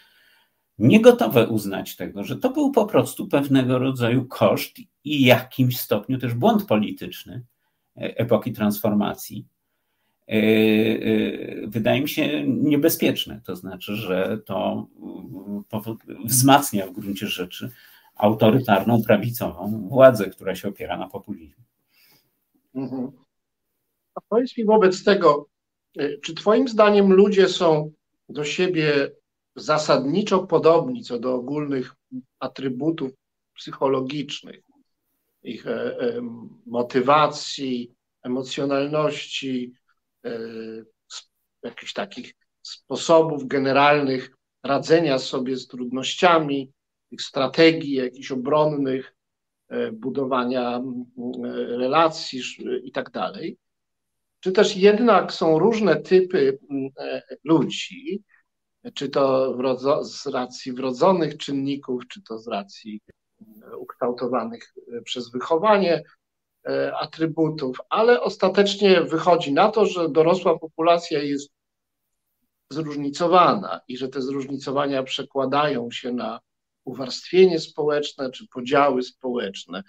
niegotowe uznać tego, że to był po prostu pewnego rodzaju koszt i jakimś stopniu też błąd polityczny e, epoki transformacji. Wydaje mi się niebezpieczne. To znaczy, że to wzmacnia w gruncie rzeczy autorytarną, prawicową władzę, która się opiera na populizmie. Mhm. A powiedz mi wobec tego, y, czy Twoim zdaniem ludzie są do siebie zasadniczo podobni co do ogólnych atrybutów psychologicznych, ich e, e, motywacji, emocjonalności, e, jakichś takich sposobów generalnych radzenia sobie z trudnościami, tych strategii jakichś obronnych, e, budowania relacji i tak dalej. Czy też jednak są różne typy e, ludzi, czy to z racji wrodzonych czynników, czy to z racji ukształtowanych e, przez wychowanie atrybutów, ale ostatecznie wychodzi na to, że dorosła populacja jest zróżnicowana i że te zróżnicowania przekładają się na uwarstwienie społeczne czy podziały społeczne.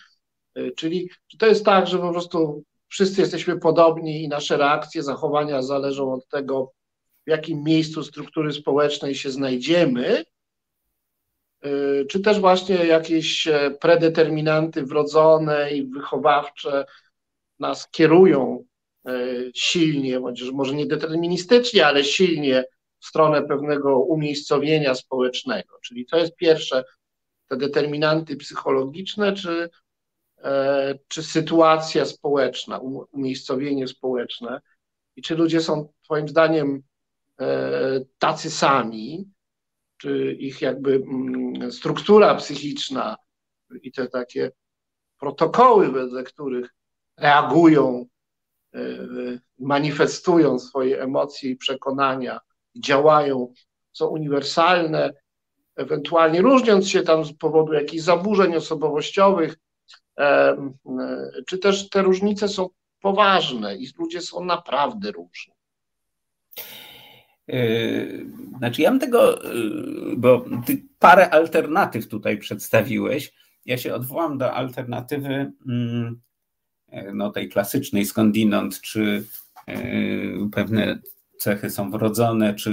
Y, czyli czy to jest tak, że po prostu wszyscy jesteśmy podobni i nasze reakcje, zachowania zależą od tego, w jakim miejscu struktury społecznej się znajdziemy, y, czy też właśnie jakieś e, predeterminanty wrodzone i wychowawcze nas kierują e, silnie, chociaż może nie deterministycznie, ale silnie w stronę pewnego umiejscowienia społecznego. Czyli to jest pierwsze, te determinanty psychologiczne, czy, czy sytuacja społeczna, umiejscowienie społeczne i czy ludzie są Twoim zdaniem tacy sami, czy ich jakby mm, struktura psychiczna i te takie protokoły, wedle których reagują, e, manifestują swoje emocje i przekonania, działają, są uniwersalne, ewentualnie różniąc się tam z powodu jakichś zaburzeń osobowościowych, e, czy też te różnice są poważne i ludzie są naprawdę różni. Yy, znaczy, ja mam tego, yy, bo ty parę alternatyw tutaj przedstawiłeś. Ja się odwołam do alternatywy mm, no, tej klasycznej skądinąd, czy yy, pewne cechy są wrodzone, czy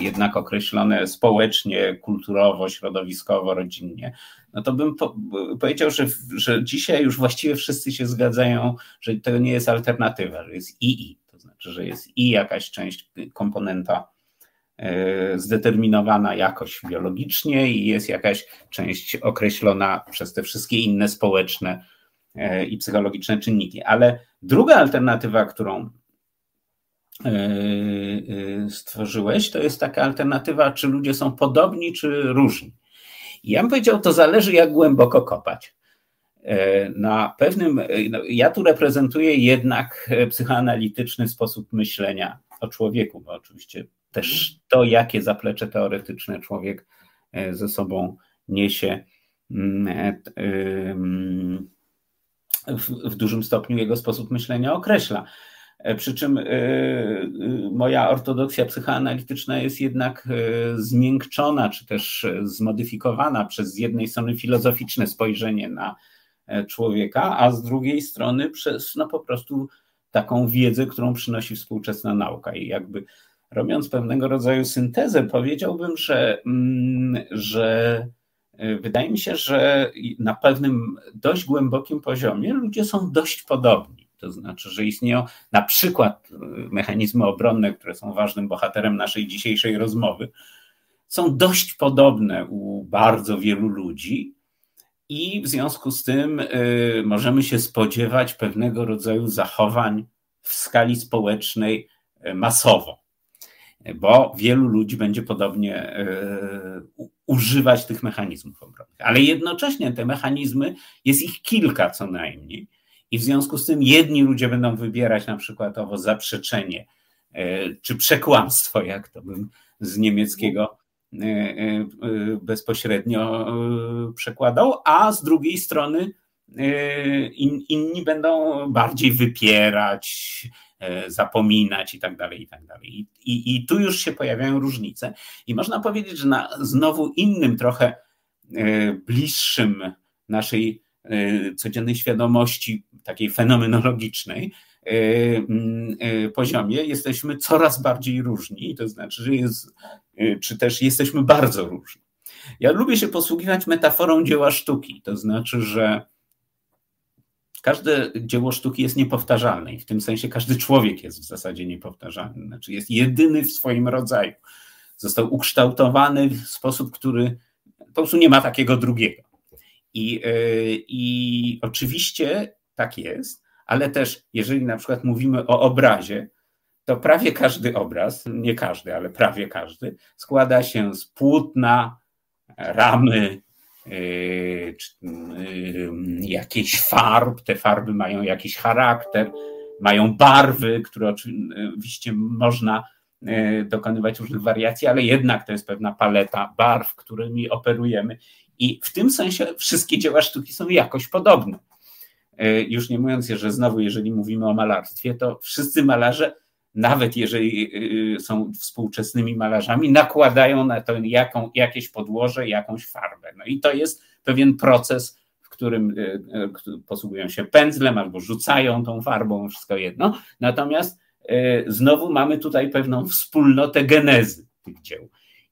jednak określone społecznie, kulturowo, środowiskowo, rodzinnie, no to bym po, powiedział, że, że dzisiaj już właściwie wszyscy się zgadzają, że to nie jest alternatywa, że jest II znaczy, że jest i jakaś część komponenta e, zdeterminowana jakoś biologicznie i jest jakaś część określona przez te wszystkie inne społeczne e, i psychologiczne czynniki. Ale druga alternatywa, którą stworzyłeś, to jest taka alternatywa, czy ludzie są podobni, czy różni. Ja bym powiedział, to zależy, jak głęboko kopać. E, na pewnym, e, no, ja tu reprezentuję jednak e, psychoanalityczny sposób myślenia o człowieku, bo oczywiście też to, jakie zaplecze teoretyczne człowiek ze sobą niesie, mm, w, w dużym stopniu jego sposób myślenia określa. Przy czym moja ortodoksja psychoanalityczna jest jednak zmiękczona, czy też zmodyfikowana przez z jednej strony filozoficzne spojrzenie na E, człowieka, a z drugiej strony przez no po prostu taką wiedzę, którą przynosi współczesna nauka. I jakby robiąc pewnego rodzaju syntezę, powiedziałbym, że, mm, że e, wydaje mi się, że na pewnym dość głębokim poziomie ludzie są dość podobni. To znaczy, że istnieją na przykład e, mechanizmy obronne, które są ważnym bohaterem naszej dzisiejszej rozmowy, są dość podobne u bardzo wielu ludzi, i w związku z tym y, możemy się spodziewać pewnego rodzaju zachowań w skali społecznej y, masowo, bo wielu ludzi będzie podobnie y, używać tych mechanizmów obronnych. Ale jednocześnie te mechanizmy, jest ich kilka co najmniej, i w związku z tym jedni ludzie będą wybierać na przykład owo zaprzeczenie czy przekłamstwo, jak to bym z niemieckiego E, e, bezpośrednio e, przekładał, a z drugiej strony in, inni będą bardziej wypierać, zapominać i tak dalej, i tak dalej. I, I tu już się pojawiają różnice. I można powiedzieć, że na znowu innym, trochę bliższym naszej codziennej świadomości, takiej fenomenologicznej, poziomie jesteśmy coraz bardziej różni, to znaczy, że jest Y, czy też jesteśmy bardzo różni. Ja lubię się posługiwać metaforą dzieła sztuki, to znaczy, że każde dzieło sztuki jest niepowtarzalne i w tym sensie każdy człowiek jest w zasadzie niepowtarzalny, znaczy jest jedyny w swoim rodzaju. Został ukształtowany w sposób, który po prostu nie ma takiego drugiego. I, y, i oczywiście tak jest, ale też jeżeli na przykład mówimy o obrazie, to prawie każdy obraz, nie każdy, ale prawie każdy, składa się z płótna, ramy, yy, yy, jakichś farb. Te farby mają jakiś charakter, mają barwy, które oczywiście można dokonywać różnych wariacji, ale jednak to jest pewna paleta barw, którymi operujemy. I w tym sensie wszystkie dzieła sztuki są jakoś podobne. Już nie mówiąc, że znowu, jeżeli mówimy o malarstwie, to wszyscy malarze nawet jeżeli y, są współczesnymi malarzami, nakładają na to jaką, jakieś podłoże, jakąś farbę. No i to jest pewien proces, w którym posługują się pędzlem albo rzucają tą farbą, wszystko jedno. Natomiast znowu mamy tutaj pewną wspólnotę genezy tych dzieł.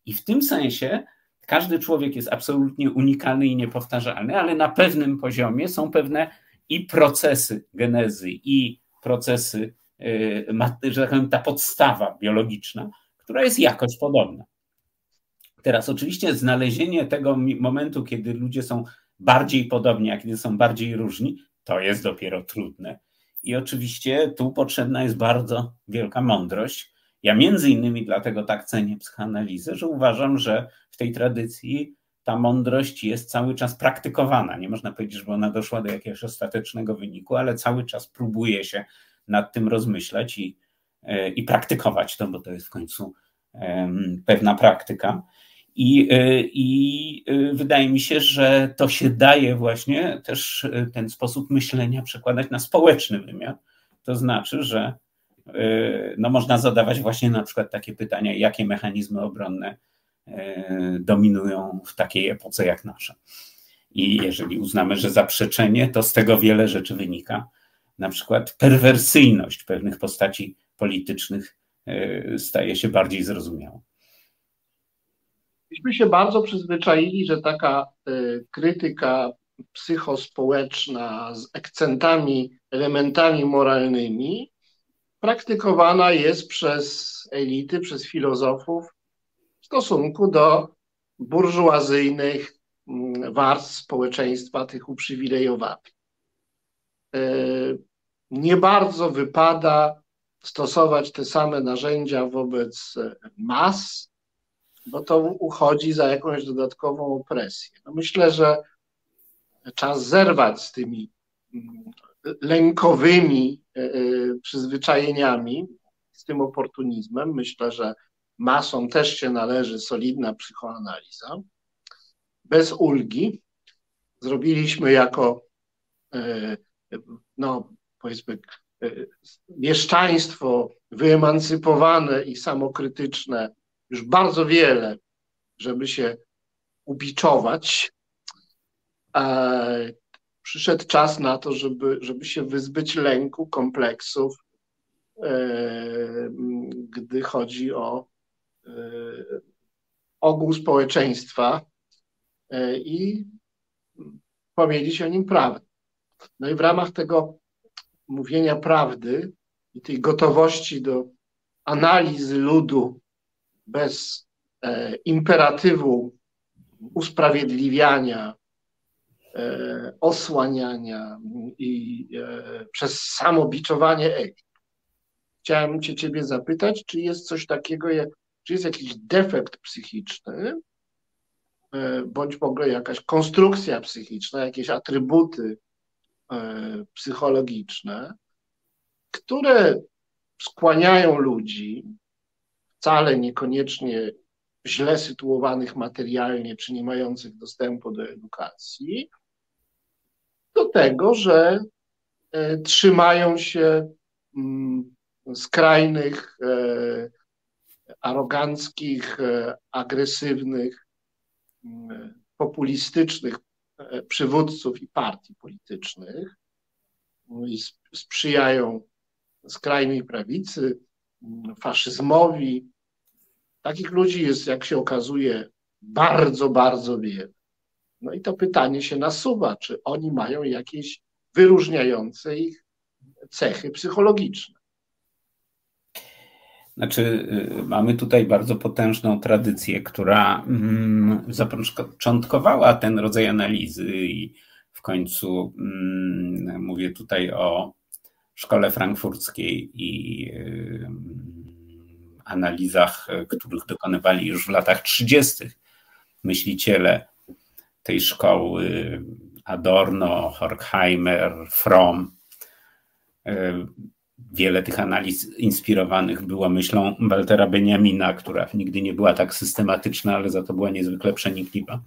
I w tym sensie każdy człowiek jest absolutnie unikalny i niepowtarzalny, ale na pewnym poziomie są pewne i procesy genezy, i procesy Y, że tak powiem, ta podstawa biologiczna, która jest jakoś podobna. Teraz oczywiście znalezienie tego momentu, kiedy ludzie są bardziej podobni, a kiedy są bardziej różni, to jest dopiero trudne. I oczywiście tu potrzebna jest bardzo wielka mądrość. Ja między innymi dlatego tak cenię psychoanalizę, że uważam, że w tej tradycji ta mądrość jest cały czas praktykowana. Nie można powiedzieć, że ona doszła do jakiegoś ostatecznego wyniku, ale cały czas próbuje się nad tym rozmyślać i, e, i praktykować to, bo to jest w końcu pewna praktyka. I, e, I e, wydaje mi się, że to się daje właśnie też ten sposób myślenia przekładać na społeczny wymiar. To znaczy, że no można zadawać właśnie na przykład takie pytania, jakie mechanizmy obronne dominują w takiej epoce jak nasza. I jeżeli uznamy, że zaprzeczenie, to z tego wiele rzeczy wynika. Na przykład perwersyjność pewnych postaci politycznych staje się bardziej zrozumiała. Myśmy się bardzo przyzwyczaili, że taka e, krytyka psychospołeczna z akcentami, elementami moralnymi praktykowana jest przez elity, przez filozofów w stosunku do burżuazyjnych mm, warstw społeczeństwa, tych uprzywilejowanych. E, nie bardzo wypada stosować te same narzędzia wobec mas, bo to uchodzi za jakąś dodatkową opresję. No myślę, że czas zerwać z tymi mm, lękowymi e, e, przyzwyczajeniami, z tym oportunizmem. Myślę, że masom też się należy solidna psychoanaliza. Bez ulgi zrobiliśmy jako, e, no powiedzmy, mieszczaństwo wyemancypowane i samokrytyczne już bardzo wiele, żeby się ubiczować. Przyszedł czas na to, żeby, żeby się wyzbyć lęku, kompleksów, e, gdy chodzi o e, ogół społeczeństwa e, i powiedzieć o nim prawdę. No i w ramach tego mówienia prawdy i tej gotowości do analizy ludu bez e, imperatywu usprawiedliwiania, e, osłaniania i e, przez samobiczowanie elit. Chciałem cię ciebie zapytać, czy jest coś takiego, jak, czy jest jakiś defekt psychiczny, e, bądź w ogóle jakaś konstrukcja psychiczna, jakieś atrybuty e, psychologiczne, które skłaniają ludzi wcale niekoniecznie źle sytuowanych materialnie, czy nie mających dostępu do edukacji, do tego, że e, trzymają się mm, skrajnych, aroganckich, e, agresywnych, mm, populistycznych przywódców i partii politycznych no i sprzyjają skrajnej prawicy, mm, faszyzmowi, Takich ludzi jest, jak się okazuje, bardzo, bardzo wiele. No i to pytanie się nasuwa, czy oni mają jakieś wyróżniające ich cechy psychologiczne. Znaczy, y, mamy tutaj bardzo potężną tradycję, która mm, zapoczątkowała ten rodzaj analizy i w końcu mm, mówię tutaj o szkole frankfurckiej i y, analizach, e, których dokonywali już w latach 30. myśliciele tej szkoły Adorno, Horkheimer, Fromm. Wiele tych analiz inspirowanych było myślą Waltera Benjamina, która nigdy nie była tak systematyczna, ale za to była niezwykle przenikliwa.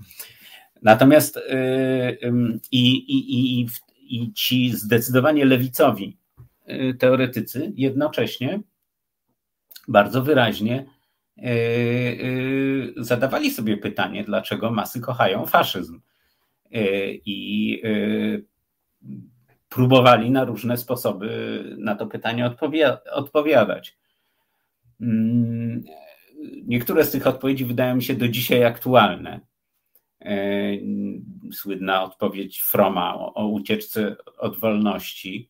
Natomiast e, i, i, i, i ci zdecydowanie lewicowi teoretycy jednocześnie bardzo wyraźnie zadawali sobie pytanie, dlaczego masy kochają faszyzm. I próbowali na różne sposoby na to pytanie odpowiadać. Mm, niektóre z tych odpowiedzi wydają mi się do dzisiaj aktualne. Słynna odpowiedź Froma o, o ucieczce od wolności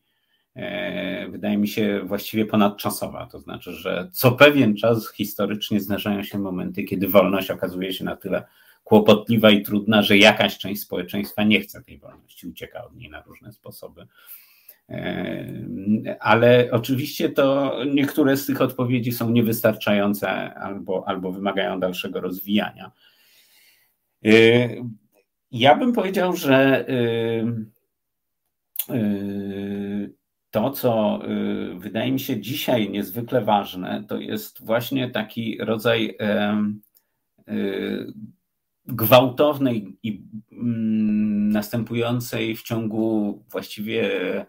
wydaje mi się właściwie ponadczasowa. To znaczy, że co pewien czas historycznie zdarzają się momenty, kiedy wolność okazuje się na tyle kłopotliwa i trudna, że jakaś część społeczeństwa nie chce tej wolności, ucieka od niej na różne sposoby. Ale oczywiście to niektóre z tych odpowiedzi są niewystarczające albo, albo wymagają dalszego rozwijania. Ja bym powiedział, że to, co wydaje mi się dzisiaj niezwykle ważne, to jest właśnie taki rodzaj gwałtownej i mm, następującej w ciągu właściwie e,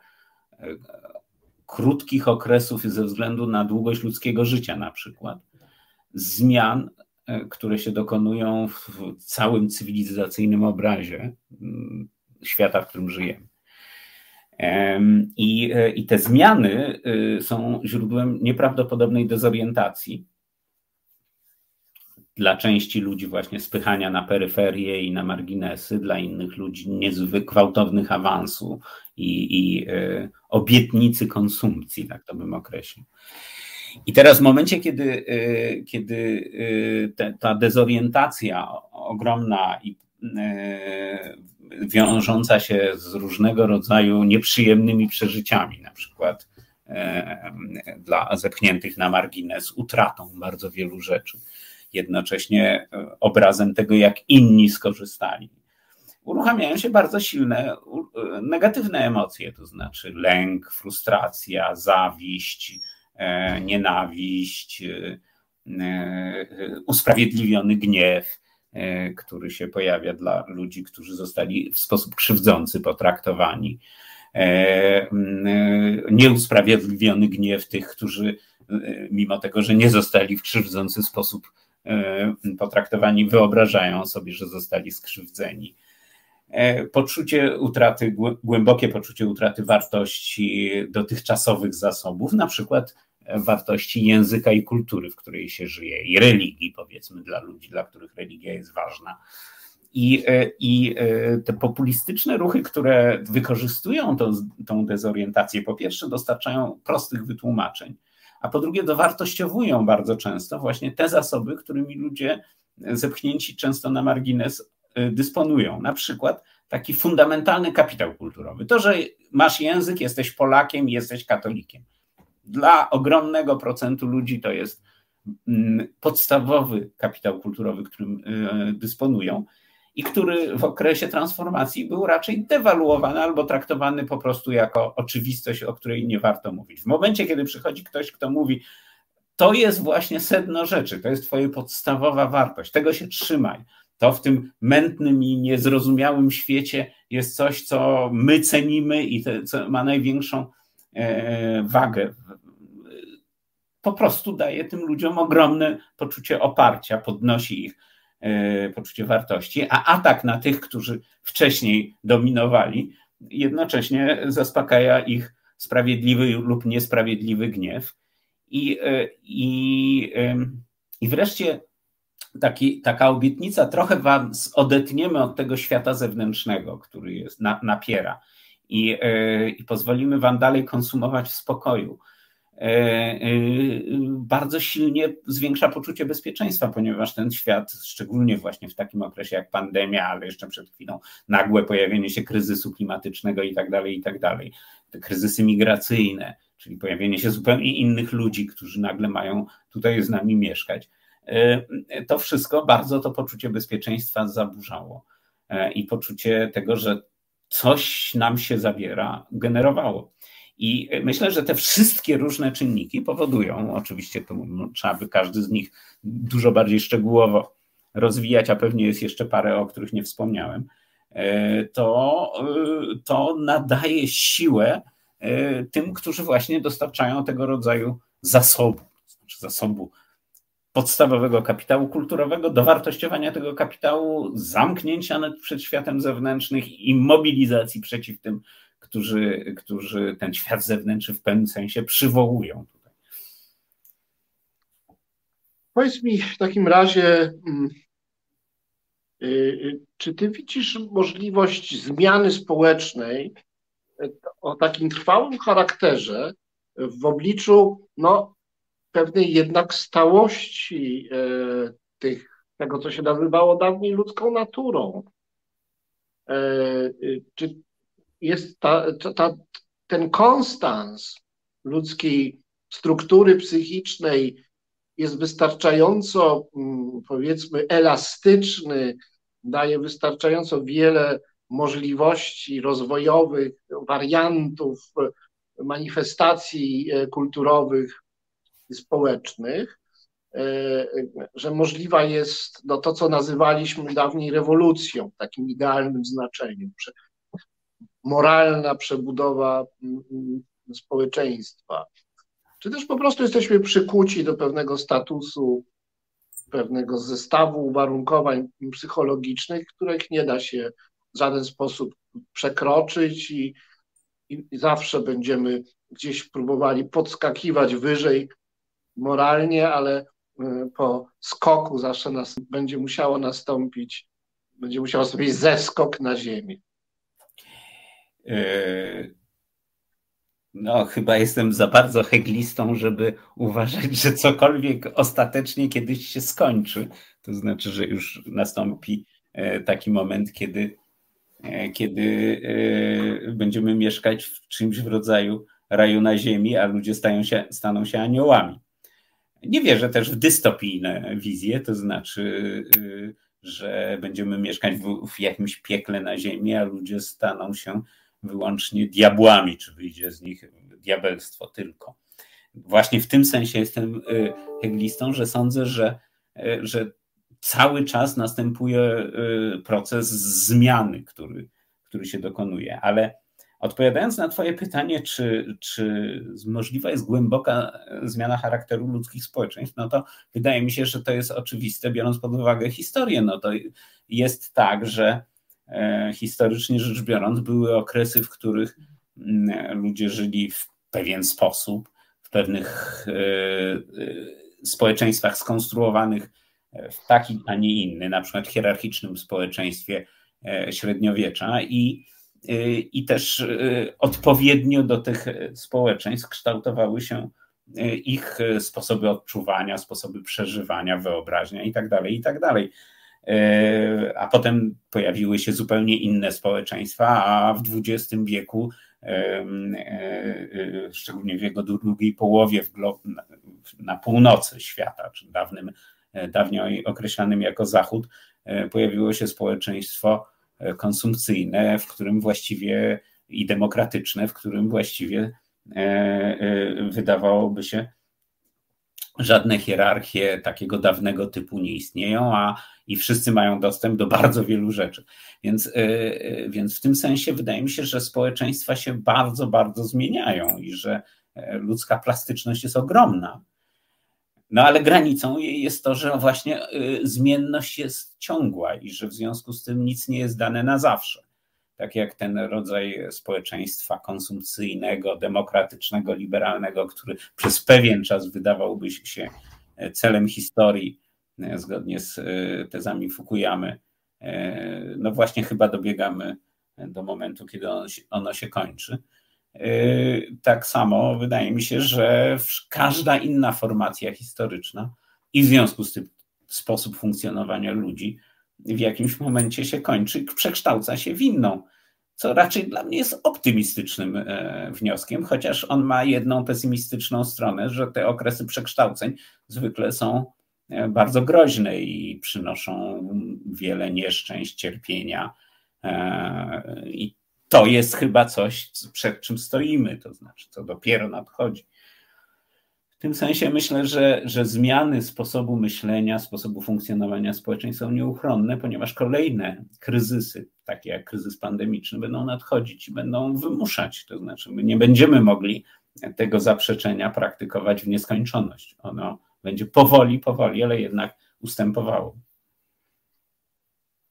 krótkich okresów ze względu na długość ludzkiego życia, na przykład, zmian, e, które się dokonują w całym cywilizacyjnym obrazie mm, świata, w którym żyjemy. I, e, I te zmiany są źródłem nieprawdopodobnej dezorientacji dla części ludzi właśnie spychania na peryferię i na marginesy, dla innych ludzi niezwykle gwałtownych awansu i, i y, obietnicy konsumpcji, tak to bym określił. I teraz w momencie, kiedy, y, kiedy y, te, ta dezorientacja ogromna i wiążąca się z różnego rodzaju nieprzyjemnymi przeżyciami, na przykład dla zepchniętych na margines, utratą bardzo wielu rzeczy, jednocześnie e, obrazem tego, jak inni skorzystali. Uruchamiają się bardzo silne e, negatywne emocje, to znaczy lęk, frustracja, zawiść, e, nienawiść, usprawiedliwiony gniew, który się pojawia dla ludzi, którzy zostali w sposób krzywdzący potraktowani. Nieusprawiedliwiony gniew tych, którzy mimo tego, że nie zostali w krzywdzący sposób potraktowani wyobrażają sobie, że zostali skrzywdzeni. E, poczucie utraty, głębokie poczucie utraty wartości dotychczasowych zasobów, na przykład wartości języka i kultury, w której się żyje, i religii, powiedzmy, dla ludzi, dla których religia jest ważna. I, e, i te populistyczne ruchy, które wykorzystują tą, tą dezorientację, po pierwsze, dostarczają prostych wytłumaczeń a po drugie dowartościowują bardzo często właśnie te zasoby, którymi ludzie zepchnięci często na margines y, dysponują. Na przykład taki fundamentalny kapitał kulturowy. To, że masz język, jesteś Polakiem, jesteś katolikiem. Dla ogromnego procentu ludzi to jest mm, podstawowy kapitał kulturowy, którym y, dysponują i który w okresie transformacji był raczej dewaluowany albo traktowany po prostu jako oczywistość, o której nie warto mówić. W momencie, kiedy przychodzi ktoś, kto mówi, to jest właśnie sedno rzeczy, to jest Twoja podstawowa wartość, tego się trzymaj. To w tym mętnym i niezrozumiałym świecie jest coś, co my cenimy i te, co ma największą e, wagę. Po prostu daje tym ludziom ogromne poczucie oparcia, podnosi ich poczucie wartości, a atak na tych, którzy wcześniej dominowali, jednocześnie zaspokaja ich sprawiedliwy lub niesprawiedliwy gniew. I, e, i, i wreszcie taki, taka obietnica, trochę was odetniemy od tego świata zewnętrznego, który jest, na, napiera i, e, i pozwolimy wam dalej konsumować w spokoju. E, e, bardzo silnie zwiększa poczucie bezpieczeństwa, ponieważ ten świat, szczególnie właśnie w takim okresie jak pandemia, ale jeszcze przed chwilą nagłe pojawienie się kryzysu klimatycznego i tak dalej, i tak dalej, te kryzysy migracyjne, czyli pojawienie się zupełnie innych ludzi, którzy nagle mają tutaj z nami mieszkać. E, to wszystko bardzo to poczucie bezpieczeństwa zaburzało i poczucie tego, że coś nam się zabiera, generowało. I myślę, że te wszystkie różne czynniki powodują, oczywiście to no, trzeba by każdy z nich dużo bardziej szczegółowo rozwijać, a pewnie jest jeszcze parę, o których nie wspomniałem, e, to, e, to nadaje siłę e, tym, którzy właśnie dostarczają tego rodzaju zasobu, znaczy zasobu podstawowego kapitału kulturowego, dowartościowania tego kapitału, zamknięcia przed światem zewnętrznym i mobilizacji przeciw tym którzy, którzy ten świat zewnętrzny w pewnym sensie przywołują. Tutaj. Powiedz mi w takim razie, mm, y, y, czy ty widzisz możliwość zmiany społecznej o takim trwałym charakterze w obliczu no, pewnej jednak stałości e, tych, tego, co się nazywało dawniej ludzką naturą. E, czy jest ta, ta, ten konstans ludzkiej struktury psychicznej jest wystarczająco, mm, powiedzmy, elastyczny, daje wystarczająco wiele możliwości rozwojowych, wariantów, manifestacji e, kulturowych i społecznych, e, że możliwa jest no, to, co nazywaliśmy dawniej rewolucją w takim idealnym znaczeniu. Moralna przebudowa mm, mm, społeczeństwa. Czy też po prostu jesteśmy przykuci do pewnego statusu, pewnego zestawu uwarunkowań psychologicznych, których nie da się w żaden sposób przekroczyć i, i, zawsze będziemy gdzieś próbowali podskakiwać wyżej moralnie, ale y, po skoku zawsze nas będzie musiało nastąpić, będzie musiał nastąpić zeskok na ziemię. E, no, chyba jestem za bardzo heglistą, żeby uważać, że cokolwiek ostatecznie kiedyś się skończy. To znaczy, że już nastąpi e, taki moment, kiedy, e, kiedy będziemy mieszkać w czymś w rodzaju raju na ziemi, a ludzie stają się, staną się aniołami. Nie wierzę też w dystopijne wizje, to znaczy, że będziemy mieszkać w, w jakimś piekle na ziemi, a ludzie staną się wyłącznie diabłami, czy wyjdzie z nich diabelstwo tylko. Właśnie w tym sensie jestem y, heglistą, że sądzę, że, y, że cały czas następuje y, proces zmiany, który, który się dokonuje. Ale odpowiadając na Twoje pytanie, czy, czy możliwa jest głęboka zmiana charakteru ludzkich społeczeństw, no to wydaje mi się, że to jest oczywiste, biorąc pod uwagę historię. No to jest tak, że historycznie rzecz biorąc, były okresy, w których mm, ludzie żyli w pewien sposób, w pewnych e, e, społeczeństwach skonstruowanych w taki, a nie inny, na przykład hierarchicznym społeczeństwie średniowiecza i, i też odpowiednio do tych społeczeństw kształtowały się ich sposoby odczuwania, sposoby przeżywania, wyobraźnia itd., tak itd. E, a potem pojawiły się zupełnie inne społeczeństwa, a w XX wieku, e, e, szczególnie w jego drugiej połowie na północy świata, czy dawnym, dawniej określanym jako Zachód, pojawiło się społeczeństwo konsumpcyjne, w którym właściwie i demokratyczne, w którym właściwie wydawałoby się, żadne hierarchie takiego dawnego typu nie istnieją, a i wszyscy mają dostęp do bardzo wielu rzeczy. Więc, e, e, więc w tym sensie wydaje mi się, że społeczeństwa się bardzo, bardzo zmieniają i że e, ludzka plastyczność jest ogromna. No ale granicą jest to, że właśnie zmienność jest ciągła i że w związku z tym nic nie jest dane na zawsze. Tak jak ten rodzaj społeczeństwa konsumpcyjnego, demokratycznego, liberalnego, który przez pewien czas wydawałby się celem historii, E, zgodnie z e, tezami Fukuyamy, e, no właśnie chyba dobiegamy do momentu, kiedy ono się, ono się kończy. Tak samo wydaje mi się, że każda inna formacja historyczna i w związku z tym sposób funkcjonowania ludzi w jakimś momencie się kończy, przekształca się w inną, co raczej dla mnie jest optymistycznym wnioskiem, chociaż on ma jedną pesymistyczną stronę, że te okresy przekształceń zwykle są E, bardzo groźne i przynoszą wiele nieszczęść, cierpienia. E, I to jest chyba coś, przed czym stoimy, to znaczy, co dopiero nadchodzi. W tym sensie myślę, że, że zmiany sposobu myślenia, sposobu funkcjonowania społeczeństw są nieuchronne, ponieważ kolejne kryzysy, takie jak kryzys pandemiczny, będą nadchodzić i będą wymuszać. To znaczy, my nie będziemy mogli tego zaprzeczenia praktykować w nieskończoność. Ono będzie powoli, powoli, ale jednak ustępowało.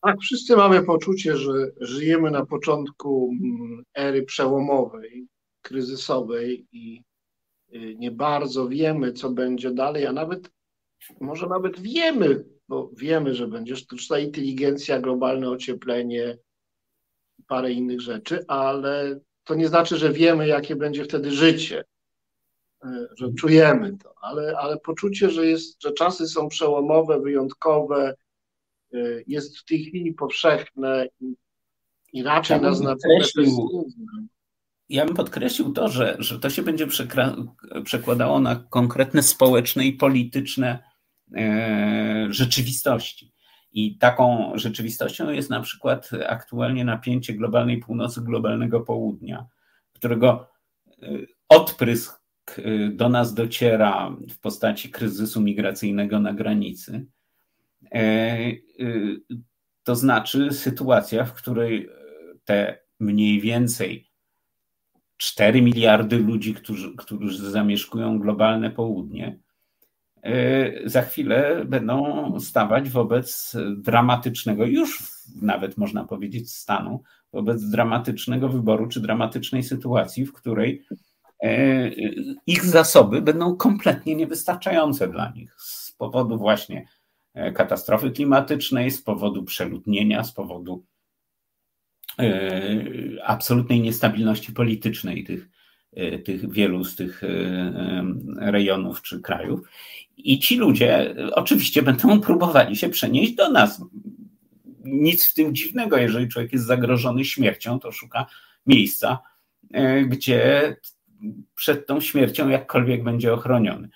Tak, wszyscy mamy poczucie, że żyjemy na początku mm, ery przełomowej, kryzysowej i nie bardzo wiemy, co będzie dalej, a nawet może nawet wiemy, bo wiemy, że będzie sztuczna inteligencja, globalne ocieplenie, parę innych rzeczy, ale to nie znaczy, że wiemy, jakie będzie wtedy życie, że czujemy to, ale, ale poczucie, że, jest, że czasy są przełomowe, wyjątkowe, jest w tej chwili powszechne i, i raczej ja nas na ja bym podkreślił to, że, że to się będzie przekładało na konkretne społeczne i polityczne e, rzeczywistości. I taką rzeczywistością jest na przykład aktualnie napięcie globalnej północy, globalnego południa, którego e, odprysk e, do nas dociera w postaci kryzysu migracyjnego na granicy. To znaczy sytuacja, w której te mniej więcej 4 miliardy ludzi, którzy, którzy zamieszkują globalne południe, e, za chwilę będą stawać wobec dramatycznego, już nawet można powiedzieć stanu, wobec dramatycznego wyboru czy dramatycznej sytuacji, w której e, ich zasoby będą kompletnie niewystarczające dla nich z powodu właśnie e, katastrofy klimatycznej, z powodu przeludnienia, z powodu absolutnej niestabilności politycznej tych, e, tych wielu z tych e, rejonów czy krajów. I ci ludzie oczywiście będą próbowali się przenieść do nas. Nic w tym dziwnego, jeżeli człowiek jest zagrożony śmiercią, to szuka miejsca, gdzie przed tą śmiercią jakkolwiek będzie ochroniony.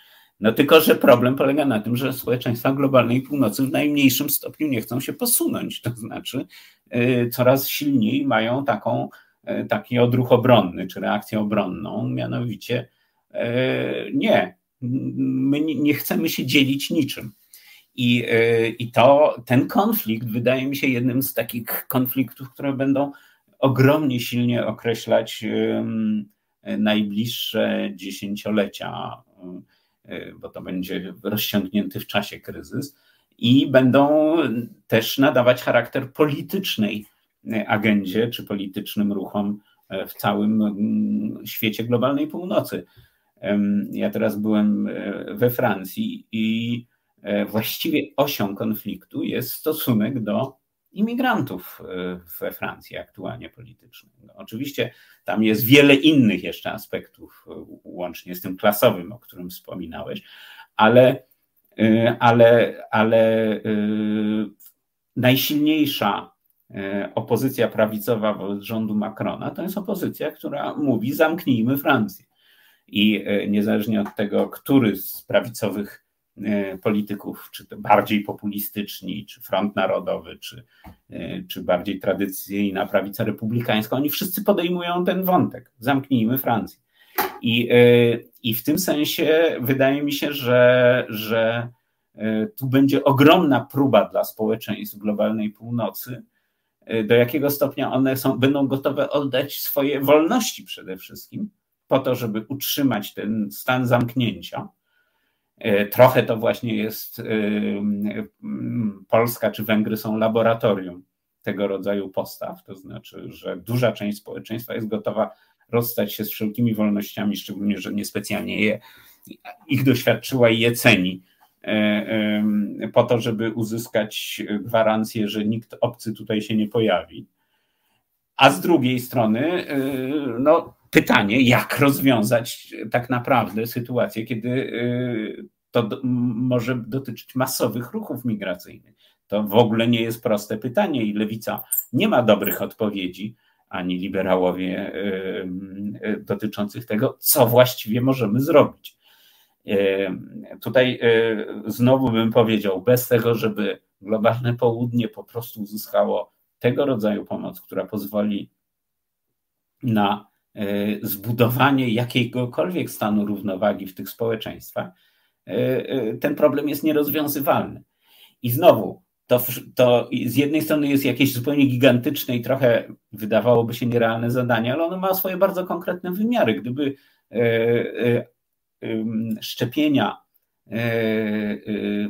No tylko, że problem polega na tym, że społeczeństwa globalnej północy w najmniejszym stopniu nie chcą się posunąć. To znaczy, y, coraz silniej mają taką, y, taki odruch obronny czy reakcję obronną, mianowicie y, nie, my nie chcemy się dzielić niczym. I, I to ten konflikt wydaje mi się jednym z takich konfliktów, które będą ogromnie silnie określać najbliższe dziesięciolecia bo to będzie rozciągnięty w czasie kryzys, i będą też nadawać charakter politycznej e, agendzie czy politycznym ruchom e, w całym świecie globalnej północy. Ja teraz byłem we Francji i właściwie osią konfliktu jest stosunek do imigrantów e, we Francji aktualnie politycznych. No, oczywiście tam jest wiele innych jeszcze aspektów, e, łącznie z tym klasowym, o którym wspominałeś, ale, e, ale, ale najsilniejsza opozycja prawicowa wobec rządu Macrona to jest opozycja, która mówi zamknijmy Francję. I niezależnie od tego, który z prawicowych polityków, czy to bardziej populistyczni, czy Front Narodowy, czy, e, czy bardziej tradycyjna prawica republikańska, oni wszyscy podejmują ten wątek. Zamknijmy Francję. I, e, i w tym sensie wydaje mi się, że, że tu będzie ogromna próba dla społeczeństw globalnej północy, do jakiego stopnia one są, będą gotowe oddać swoje wolności przede wszystkim, po to, żeby utrzymać ten stan zamknięcia E, trochę to właśnie jest, e, Polska czy Węgry są laboratorium tego rodzaju postaw, to znaczy, że duża część społeczeństwa jest gotowa rozstać się z wszelkimi wolnościami, szczególnie, że niespecjalnie je, ich doświadczyła i je ceni, e, po to, żeby uzyskać gwarancję, że nikt obcy tutaj się nie pojawi. A z drugiej strony, no, pytanie, jak rozwiązać tak naprawdę sytuację, kiedy y, to może dotyczyć masowych ruchów migracyjnych. To w ogóle nie jest proste pytanie i lewica nie ma dobrych odpowiedzi, ani liberałowie y, y, dotyczących tego, co właściwie możemy zrobić. Tutaj znowu bym powiedział, bez tego, żeby globalne południe po prostu uzyskało tego rodzaju pomoc, która pozwoli na zbudowanie jakiegokolwiek stanu równowagi w tych społeczeństwach, e, e, ten problem jest nierozwiązywalny. I znowu, to, to z jednej strony jest jakieś zupełnie gigantyczne i trochę wydawałoby się nierealne zadanie, ale ono ma swoje bardzo konkretne wymiary. Gdyby szczepienia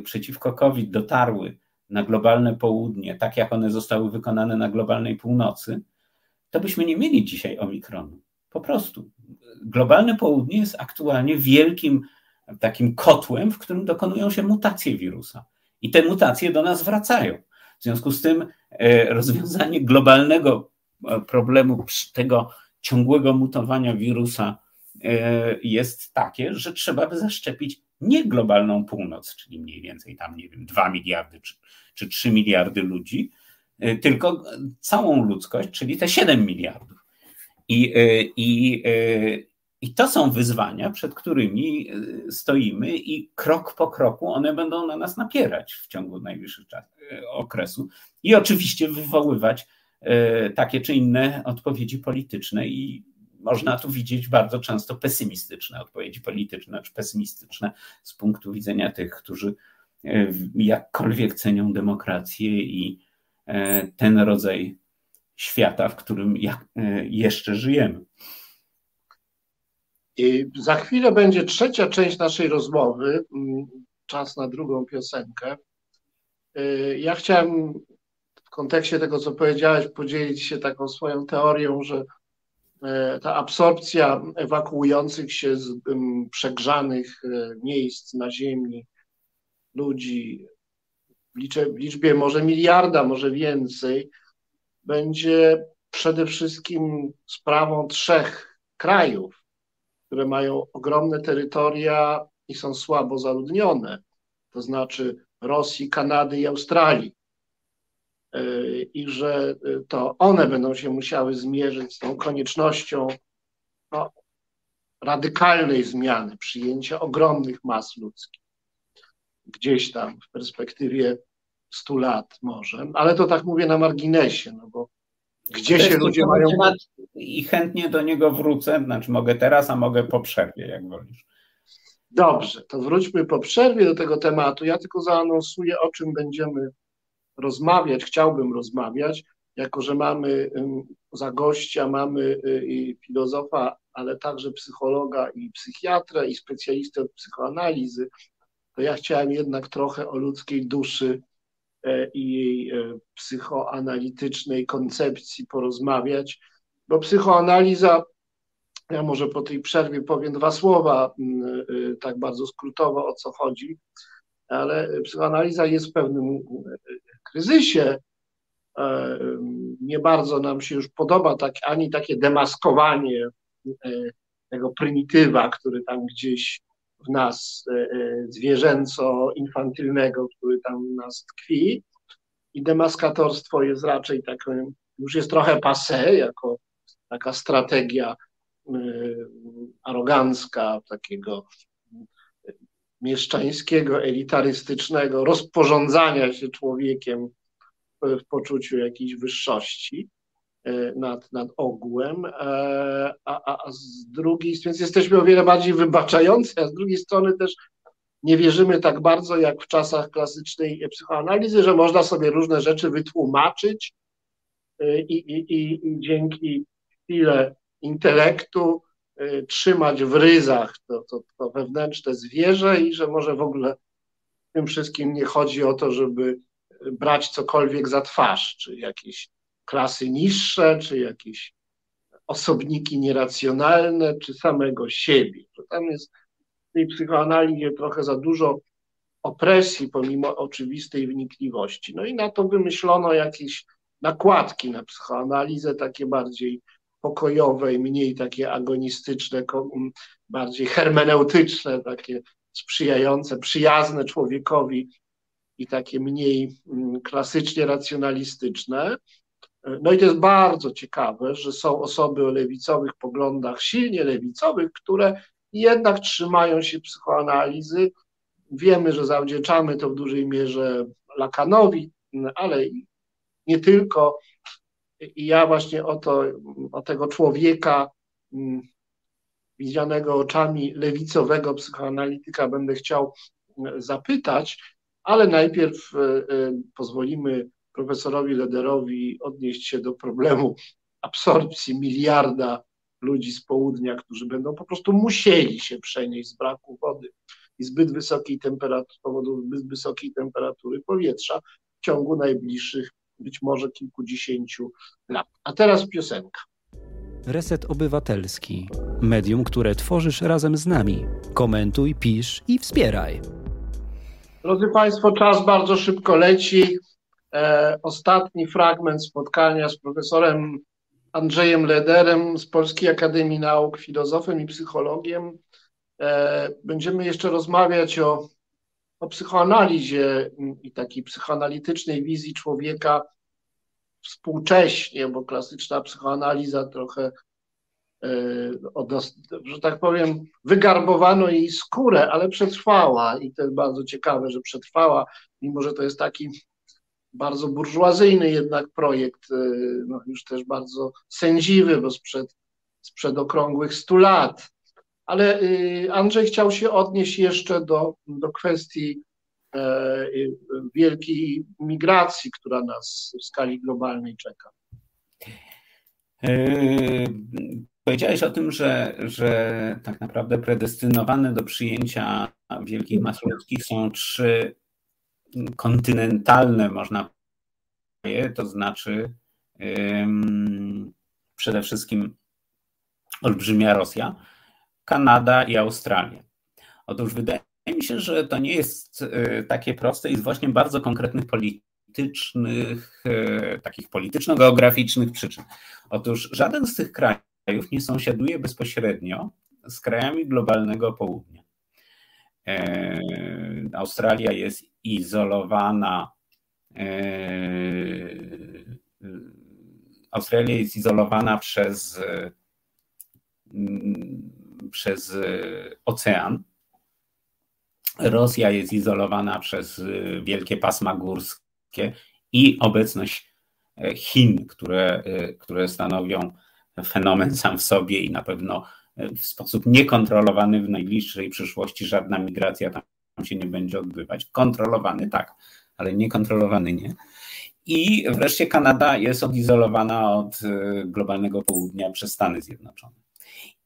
przeciwko COVID dotarły na globalne południe, tak jak one zostały wykonane na globalnej północy, to byśmy nie mieli dzisiaj omikronu. Po prostu. Globalne południe jest aktualnie wielkim takim kotłem, w którym dokonują się mutacje wirusa. I te mutacje do nas wracają. W związku z tym e, rozwiązanie globalnego e, problemu tego, ciągłego mutowania wirusa e, jest takie, że trzeba by zaszczepić nie globalną północ, czyli mniej więcej tam, nie wiem, 2 miliardy czy, czy 3 miliardy ludzi, tylko całą ludzkość, czyli te 7 miliardów. I, e, i, i to są wyzwania, przed którymi stoimy, i krok po kroku one będą na nas napierać w ciągu najbliższych czas, okresu. I oczywiście wywoływać takie czy inne odpowiedzi polityczne i można tu widzieć bardzo często pesymistyczne odpowiedzi polityczne czy pesymistyczne z punktu widzenia tych, którzy jakkolwiek cenią demokrację i ten rodzaj świata, w którym e, jeszcze żyjemy. I za chwilę będzie trzecia część naszej rozmowy. Mm, czas na drugą piosenkę. Ja chciałem w kontekście tego, co powiedziałeś, podzielić się taką swoją teorią, że E, ta absorpcja ewakuujących się z przegrzanych e, miejsc na Ziemi ludzi w liczbie może miliarda, może więcej, będzie przede wszystkim sprawą trzech krajów, które mają ogromne terytoria i są słabo zaludnione, to znaczy Rosji, Kanady i Australii i że to one będą się musiały zmierzyć z tą koniecznością no, radykalnej zmiany, przyjęcia ogromnych mas ludzkich. Gdzieś tam w perspektywie 100 lat może, ale to tak mówię na marginesie, no bo gdzie się ludzie mają... I chętnie do niego wrócę, znaczy mogę teraz, a mogę po przerwie, jak wolisz. Dobrze, to wróćmy po przerwie do tego tematu. Ja tylko zaanonsuję, o czym będziemy rozmawiać, chciałbym rozmawiać, jako że mamy za gościa, mamy y, i filozofa, ale także psychologa i psychiatrę i specjalistę od psychoanalizy, to ja chciałem jednak trochę o ludzkiej duszy i jej e, psychoanalitycznej koncepcji porozmawiać, bo psychoanaliza, ja może po tej przerwie powiem dwa słowa, y, tak bardzo skrótowo o co chodzi, ale psychoanaliza jest w pewnym kryzysie. E, nie bardzo nam się już podoba tak, ani takie demaskowanie e, tego prymitywa, który tam gdzieś w nas e, zwierzęco-infantylnego, który tam nas tkwi. I demaskatorstwo jest raczej takim, już jest trochę passe, jako taka strategia arogancka, takiego mieszczańskiego, elitarystycznego rozporządzania się człowiekiem w poczuciu jakiejś wyższości e, nad, nad ogółem, e, a, a z drugiej strony jesteśmy o wiele bardziej wybaczający, a z drugiej strony też nie wierzymy tak bardzo jak w czasach klasycznej psychoanalizy, że można sobie różne rzeczy wytłumaczyć e, i, i, i, i dzięki chwilę intelektu trzymać w ryzach to, to, to wewnętrzne zwierzę i że może w ogóle tym wszystkim nie chodzi o to, żeby brać cokolwiek za twarz, czy jakieś klasy niższe, czy jakieś osobniki nieracjonalne, czy samego siebie. Że tam jest w tej psychoanalizie trochę za dużo opresji, pomimo oczywistej wnikliwości. No i na to wymyślono jakieś nakładki na psychoanalizę, takie bardziej pokojowe i mniej takie agonistyczne, bardziej hermeneutyczne, takie sprzyjające, przyjazne człowiekowi i takie mniej klasycznie racjonalistyczne. No i to jest bardzo ciekawe, że są osoby o lewicowych poglądach, silnie lewicowych, które jednak trzymają się psychoanalizy. Wiemy, że zawdzięczamy to w dużej mierze Lakanowi, ale nie tylko. I ja właśnie o, to, o tego człowieka mm, widzianego oczami lewicowego psychoanalityka będę chciał mm, zapytać, ale najpierw e, e, pozwolimy profesorowi Lederowi odnieść się do problemu absorpcji miliarda ludzi z południa, którzy będą po prostu musieli się przenieść z braku wody i zbyt wysokiej temperatury, z powodu zbyt wysokiej temperatury powietrza w ciągu najbliższych być może kilkudziesięciu lat. A teraz piosenka. Reset Obywatelski. Medium, które tworzysz razem z nami. Komentuj, pisz i wspieraj. Drodzy Państwo, czas bardzo szybko leci. E, ostatni fragment spotkania z profesorem Andrzejem Lederem z Polskiej Akademii Nauk, filozofem i psychologiem. E, będziemy jeszcze rozmawiać o, o psychoanalizie i takiej psychoanalitycznej wizji człowieka współcześnie, bo klasyczna psychoanaliza trochę, e, że tak powiem, wygarbowano jej skórę, ale przetrwała i to jest bardzo ciekawe, że przetrwała, mimo że to jest taki bardzo burżuazyjny jednak projekt, e, no już też bardzo sędziwy, bo sprzed, sprzed okrągłych stu lat. Ale y, Andrzej chciał się odnieść jeszcze do, do kwestii e, y, wielkiej migracji, która nas w skali globalnej czeka. E, powiedziałeś o tym, że, że tak naprawdę predestynowane do przyjęcia wielkich mas ludzkich są trzy kontynentalne, można powiedzieć, to znaczy przede wszystkim olbrzymia Rosja, Kanada i Australia. Otóż wydaje mi się, że to nie jest e, takie proste i z właśnie bardzo konkretnych politycznych, e, takich polityczno-geograficznych przyczyn. Otóż żaden z tych krajów nie sąsiaduje bezpośrednio z krajami globalnego południa. E, Australia jest izolowana. Australia jest izolowana przez przez e, ocean. Rosja jest izolowana przez e, wielkie pasma górskie i obecność e, Chin, które, które stanowią fenomen sam w sobie i na pewno w sposób niekontrolowany w najbliższej przyszłości żadna migracja tam się nie będzie odbywać. Kontrolowany tak, ale niekontrolowany nie. I wreszcie Kanada jest odizolowana od globalnego południa przez Stany Zjednoczone.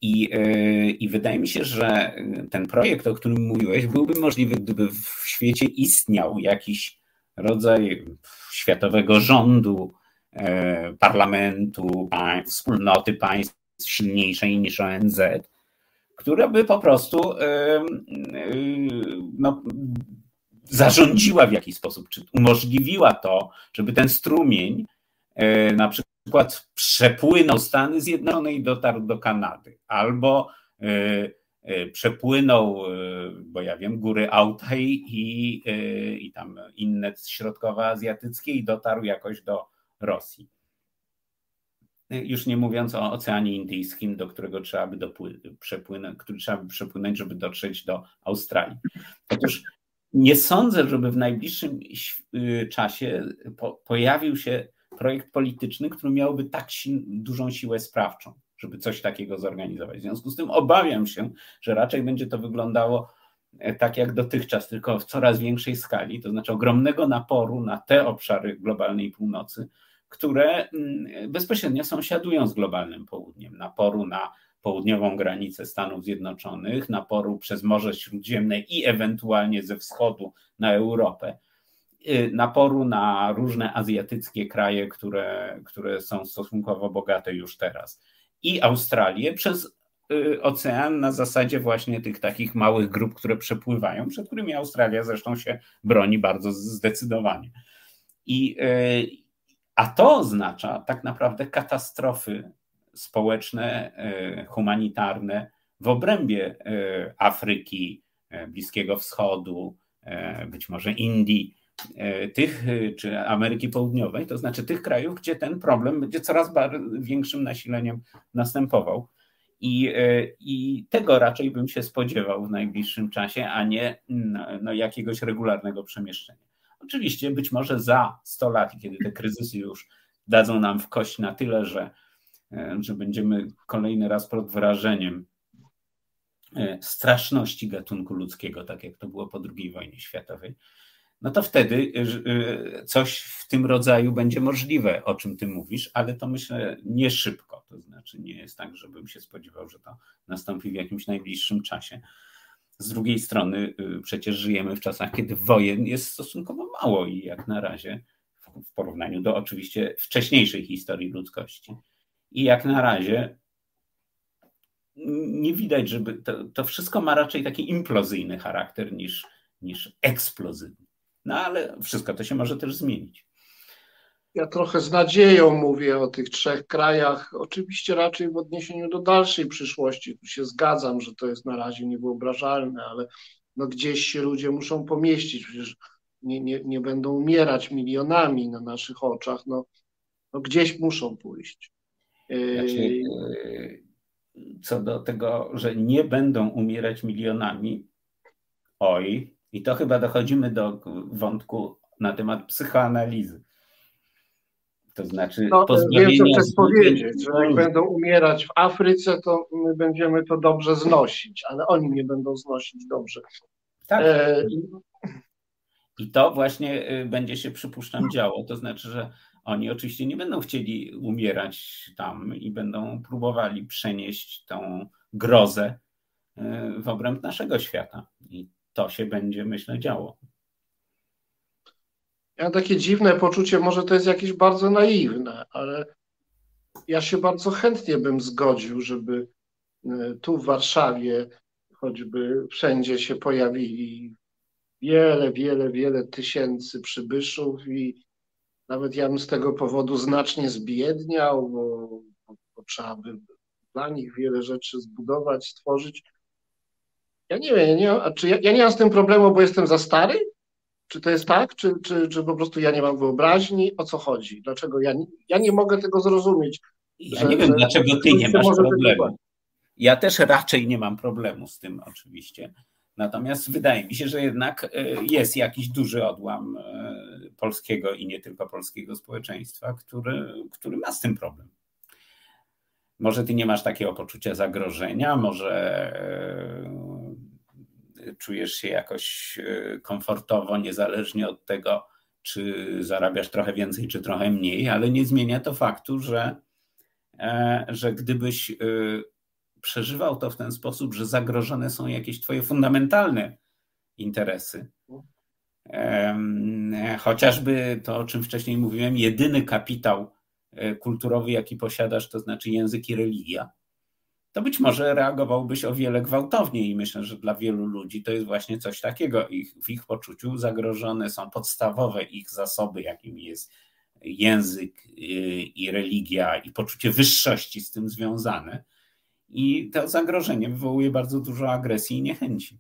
I, e, I wydaje mi się, że ten projekt, o którym mówiłeś, byłby możliwy, gdyby w świecie istniał jakiś rodzaj światowego rządu, e, parlamentu, wspólnoty państw silniejszej niż ONZ, która by po prostu e, no, zarządziła w jakiś sposób, czy umożliwiła to, żeby ten strumień na przykład przepłynął Stany Zjednoczone i dotarł do Kanady, albo e, e, przepłynął, e, bo ja wiem, góry Altaj i, i tam inne środkowoazjatyckie i dotarł jakoś do Rosji. Już nie mówiąc o Oceanie Indyjskim, do którego trzeba by przepłynąć, który trzeba by przepłynąć, żeby dotrzeć do Australii. Otóż nie sądzę, żeby w najbliższym czasie pojawił się projekt polityczny, który miałby tak si dużą siłę sprawczą, żeby coś takiego zorganizować. W związku z tym obawiam się, że raczej będzie to wyglądało e, tak jak dotychczas, tylko w coraz większej skali, to znaczy ogromnego naporu na te obszary globalnej północy, które mm, bezpośrednio sąsiadują z globalnym południem, naporu na południową granicę Stanów Zjednoczonych, naporu przez Morze Śródziemne i ewentualnie ze wschodu na Europę. Y, naporu na różne azjatyckie kraje, które, które są stosunkowo bogate już teraz. I Australię przez y, ocean na zasadzie właśnie tych takich małych grup, które przepływają, przed którymi Australia zresztą się broni bardzo zdecydowanie. I, y, a to oznacza tak naprawdę katastrofy społeczne, humanitarne w obrębie Afryki, Bliskiego Wschodu, być może Indii E, tych, e, czy Ameryki Południowej, to znaczy tych krajów, gdzie ten problem będzie coraz większym nasileniem następował. I, e, I tego raczej bym się spodziewał w najbliższym czasie, a nie no, jakiegoś regularnego przemieszczenia. Oczywiście być może za 100 lat, kiedy te kryzysy już dadzą nam w kość na tyle, że, że będziemy kolejny raz pod wrażeniem straszności gatunku ludzkiego, tak jak to było po II wojnie światowej, no to wtedy y, coś w tym rodzaju będzie możliwe, o czym ty mówisz, ale to myślę nie szybko. To znaczy nie jest tak, żebym się spodziewał, że to nastąpi w jakimś najbliższym czasie. Z drugiej strony y, przecież żyjemy w czasach, kiedy wojen jest stosunkowo mało i jak na razie w porównaniu do oczywiście wcześniejszej historii ludzkości. I jak na razie nie widać, żeby to, to wszystko ma raczej taki implozyjny charakter niż, niż eksplozywny. No ale wszystko to się może też zmienić. Ja trochę z nadzieją mówię o tych trzech krajach, oczywiście raczej w odniesieniu do dalszej przyszłości. Tu się zgadzam, że to jest na razie niewyobrażalne, ale no gdzieś się ludzie muszą pomieścić, przecież nie, nie, nie będą umierać milionami na naszych oczach, no, no gdzieś muszą pójść. Znaczy, co do tego, że nie będą umierać milionami, oj, i to chyba dochodzimy do wątku na temat psychoanalizy. To znaczy, no, wiem, co chcesz powiedzieć, że jak będą umierać w Afryce, to my będziemy to dobrze znosić, ale oni nie będą znosić dobrze. Tak. E... I to właśnie y, będzie się, przypuszczam, działo. To znaczy, że oni oczywiście nie będą chcieli umierać tam i będą próbowali przenieść tą grozę y, w obręb naszego świata. I to się będzie, myślę, działo. Ja mam takie dziwne poczucie, może to jest jakieś bardzo naiwne, ale ja się bardzo chętnie bym zgodził, żeby y, tu w Warszawie choćby wszędzie się pojawili wiele, wiele, wiele tysięcy przybyszów i nawet ja bym z tego powodu znacznie zbiedniał, bo, bo, trzeba by dla nich wiele rzeczy zbudować, stworzyć. Ja nie wiem, nie, czy ja, ja nie mam z tym problemu, bo jestem za stary? Czy to jest tak, czy, czy, czy po prostu ja nie mam wyobraźni? O co chodzi? Dlaczego ja nie, ja nie mogę tego zrozumieć? Ja że, nie wiem, że, dlaczego ty nie masz problemu. Ja też raczej nie mam problemu z tym, oczywiście. Natomiast wydaje mi się, że jednak e, jest jakiś duży odłam e, polskiego i nie tylko polskiego społeczeństwa, który, który ma z tym problem. Może ty nie masz takiego poczucia zagrożenia, może e, czujesz się jakoś komfortowo, niezależnie od tego, czy zarabiasz trochę więcej, czy trochę mniej, ale nie zmienia to faktu, że, że gdybyś przeżywał to w ten sposób, że zagrożone są jakieś twoje fundamentalne interesy. Chociażby to, o czym wcześniej mówiłem, jedyny kapitał e, kulturowy, jaki posiadasz, to znaczy język i religia, to być może reagowałbyś o wiele gwałtowniej i myślę, że dla wielu ludzi to jest właśnie coś takiego. Ich, w ich poczuciu zagrożone są podstawowe ich zasoby, jakimi jest język e, i religia i poczucie wyższości z tym związane i to zagrożenie wywołuje bardzo dużo agresji i niechęci.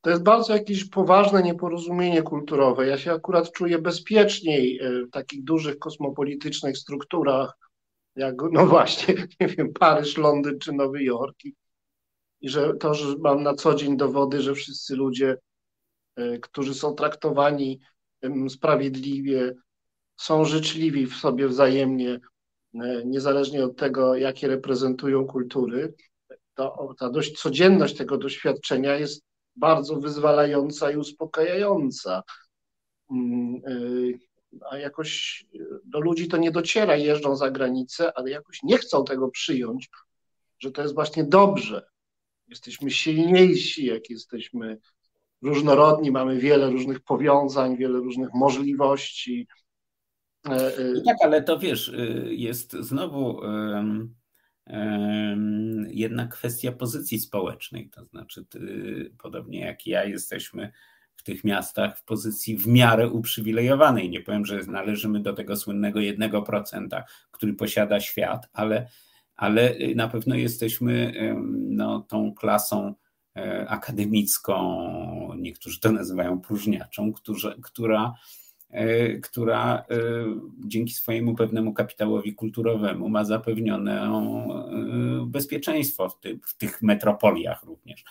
To jest bardzo jakieś poważne nieporozumienie kulturowe. Ja się akurat czuję bezpieczniej e, w takich dużych kosmopolitycznych strukturach, jak no właśnie, nie wiem, Paryż, Londyn czy Nowy Jork. I, i że to, że mam na co dzień dowody, że wszyscy ludzie, e, którzy są traktowani sprawiedliwie, są życzliwi w sobie wzajemnie, E, niezależnie od tego, jakie reprezentują kultury, to ta dość codzienność tego doświadczenia jest bardzo wyzwalająca i uspokajająca. E, a jakoś do ludzi to nie dociera, jeżdżą za granicę, ale jakoś nie chcą tego przyjąć, że to jest właśnie dobrze. Jesteśmy silniejsi, jak jesteśmy różnorodni, mamy wiele różnych powiązań, wiele różnych możliwości, E, e, no tak, ale to wiesz, y, jest znowu jedna kwestia pozycji społecznej. To znaczy, ty, podobnie jak ja, jesteśmy w tych miastach w pozycji w miarę uprzywilejowanej. Nie powiem, że należymy do tego słynnego 1%, który posiada świat, ale, ale na pewno jesteśmy no, tą klasą e, akademicką, niektórzy to nazywają próżniaczą, którzy, która E, która e, dzięki swojemu pewnemu kapitałowi kulturowemu ma zapewnione bezpieczeństwo w, w tych metropoliach również.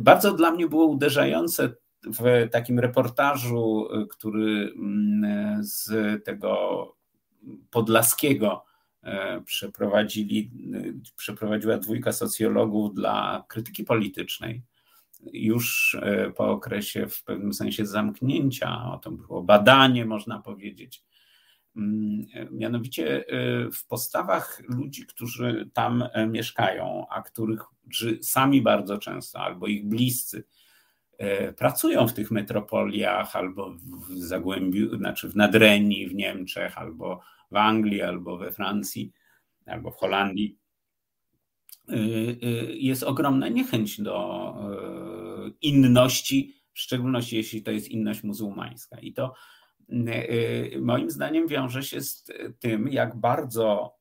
Bardzo dla mnie było uderzające w takim reportażu, który mm, z tego podlaskiego przeprowadzili, przeprowadziła dwójka socjologów dla krytyki politycznej już po okresie w pewnym sensie zamknięcia, o to było badanie, można powiedzieć. Mm, mianowicie w postawach ludzi, którzy tam mieszkają, a których sami bardzo często albo ich bliscy pracują w tych metropoliach albo w Zagłębiu, znaczy w Nadrenii w Niemczech, albo w Anglii, albo we Francji, albo w Holandii Y, y, jest ogromna niechęć do inności, w szczególności jeśli to jest inność muzułmańska. I to moim zdaniem wiąże się z tym, jak bardzo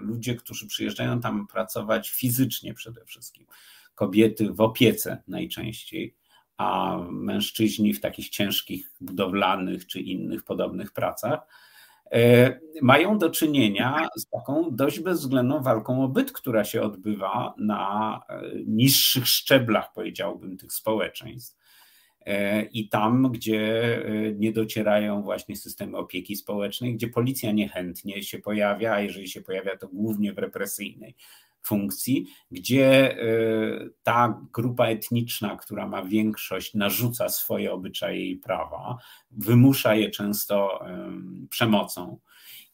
ludzie, którzy przyjeżdżają tam pracować fizycznie przede wszystkim, kobiety w opiece najczęściej, a mężczyźni w takich ciężkich budowlanych czy innych podobnych pracach, e, mają do czynienia z taką dość bezwzględną walką o byt, która się odbywa na e, niższych szczeblach, powiedziałbym, tych społeczeństw. E, I tam, gdzie nie docierają właśnie systemy opieki społecznej, gdzie policja niechętnie się pojawia, a jeżeli się pojawia, to głównie w represyjnej funkcji, gdzie e, ta grupa etniczna, która ma większość, narzuca swoje obyczaje i prawa, wymusza je często przemocą.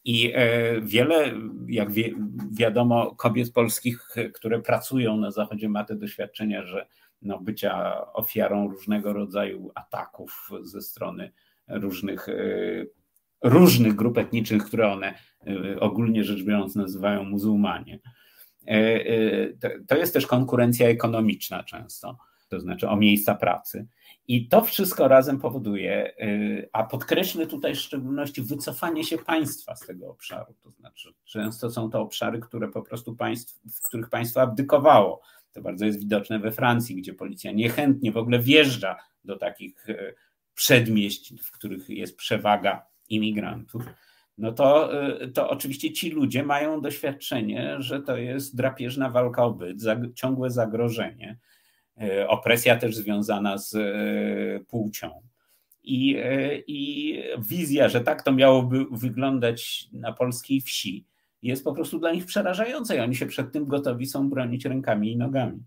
I e, wiele, jak wiadomo, kobiet polskich, które pracują na Zachodzie, ma te doświadczenia, że no, bycia ofiarą różnego rodzaju ataków ze strony różnych, różnych grup etnicznych, które one ogólnie rzecz biorąc nazywają muzułmanie. E, e, to jest też konkurencja ekonomiczna często, to znaczy o miejsca pracy. I to wszystko razem powoduje, e, a podkreślmy tutaj w szczególności wycofanie się państwa z tego obszaru. To znaczy, często są to obszary, które po prostu państw, w których państwo abdykowało. To bardzo jest widoczne we Francji, gdzie policja niechętnie w ogóle wjeżdża do takich przedmieść, w których jest przewaga imigrantów no to, y, to oczywiście ci ludzie mają doświadczenie, że to jest drapieżna walka o byt, ciągłe zagrożenie, y, opresja też związana z y, płcią. I, I wizja, że tak to miałoby wyglądać na polskiej wsi, jest po prostu dla nich przerażająca i oni się przed tym gotowi są bronić rękami i nogami.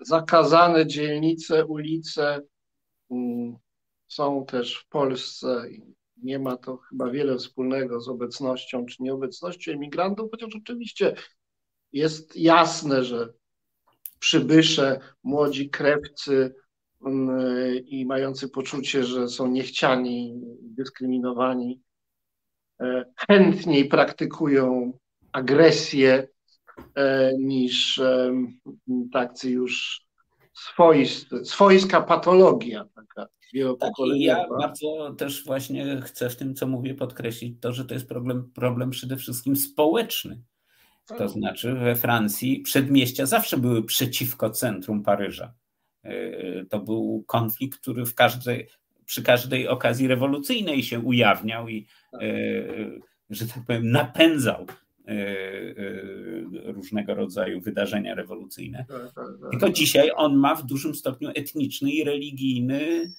Zakazane dzielnice, ulice mm, są też w Polsce nie ma to chyba wiele wspólnego z obecnością czy nieobecnością emigrantów, chociaż oczywiście jest jasne, że przybysze, młodzi krewcy mm, i mający poczucie, że są niechciani, dyskryminowani, e, chętniej praktykują agresję e, niż tacy już swoisty, swojska patologia taka tak, i ja bardzo też właśnie chcę w tym, co mówię, podkreślić to, że to jest problem, problem przede wszystkim społeczny. To tak. znaczy we Francji przedmieścia zawsze były przeciwko centrum Paryża. E, to był konflikt, który w każdej, przy każdej okazji rewolucyjnej się ujawniał i, tak. e, że tak powiem, napędzał różnego rodzaju wydarzenia rewolucyjne. Tak, Tylko dzisiaj on ma w dużym stopniu etniczny i religijny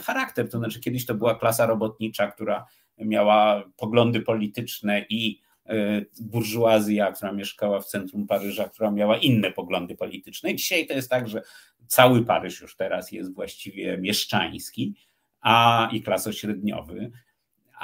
charakter. To znaczy, kiedyś to była klasa robotnicza, która miała poglądy polityczne i e, burżuazja, która mieszkała w centrum Paryża, która miała inne poglądy polityczne. Dzisiaj to jest tak, że cały Paryż już teraz jest właściwie mieszczański a i klasośredniowy,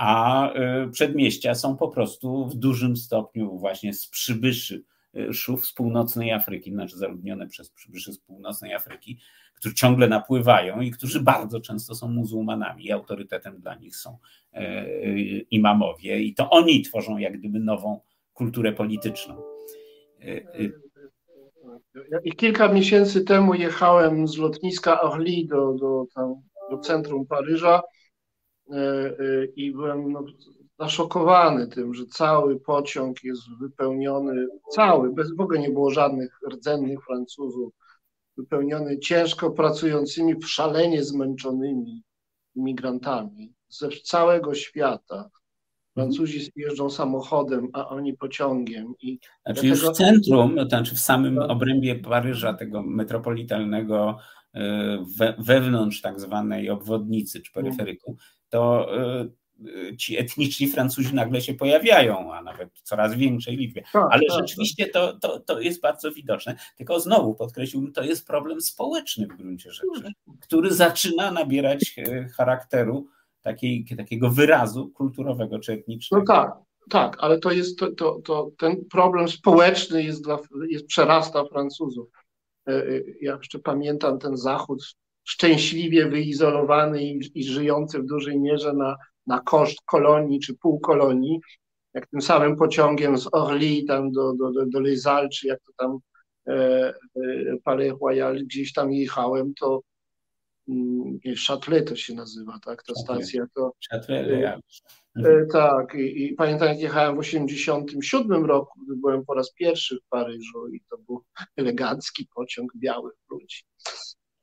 a e, przedmieścia są po prostu w dużym stopniu właśnie z przybyszy szów z północnej Afryki, znaczy zaludnione przez przybyszy z północnej Afryki, którzy ciągle napływają i którzy bardzo często są muzułmanami i autorytetem dla nich są e, imamowie i to oni tworzą jak gdyby nową kulturę polityczną. E, I kilka miesięcy temu jechałem z lotniska Orly do, do, tam, do centrum Paryża i byłem no, zaszokowany tym, że cały pociąg jest wypełniony, cały, bez w ogóle nie było żadnych rdzennych Francuzów, wypełniony ciężko pracującymi, szalenie zmęczonymi imigrantami ze całego świata. Francuzi jeżdżą samochodem, a oni pociągiem. I znaczy już w centrum, to znaczy w samym tak. obrębie Paryża, tego metropolitalnego, e, we, wewnątrz tak zwanej obwodnicy czy peryferyku, to e, ci etniczni Francuzi nagle się pojawiają, a nawet w coraz większej liczbie. Tak, Ale tak, rzeczywiście to, to, to jest bardzo widoczne. Tylko znowu podkreśliłbym, to jest problem społeczny w gruncie rzeczy, który zaczyna nabierać e, charakteru takiej, takiego wyrazu kulturowego czy etnicznego. No tak, tak, ale to jest to, to, to ten problem społeczny jest, dla, jest przerasta Francuzów. E, e, ja jeszcze pamiętam ten Zachód szczęśliwie wyizolowany i, i żyjący w dużej mierze na na koszt kolonii czy półkolonii, jak tym samym pociągiem z Orly tam do, do, do, do czy jak to tam e, e, Palais Royal gdzieś tam jechałem, to Châtelet to się nazywa, tak, ta stacja. To, Châtelet, tak, i, i, pamiętam jak jechałem w 1987 roku, gdy byłem po raz pierwszy w Paryżu i to był elegancki pociąg biały ludzi.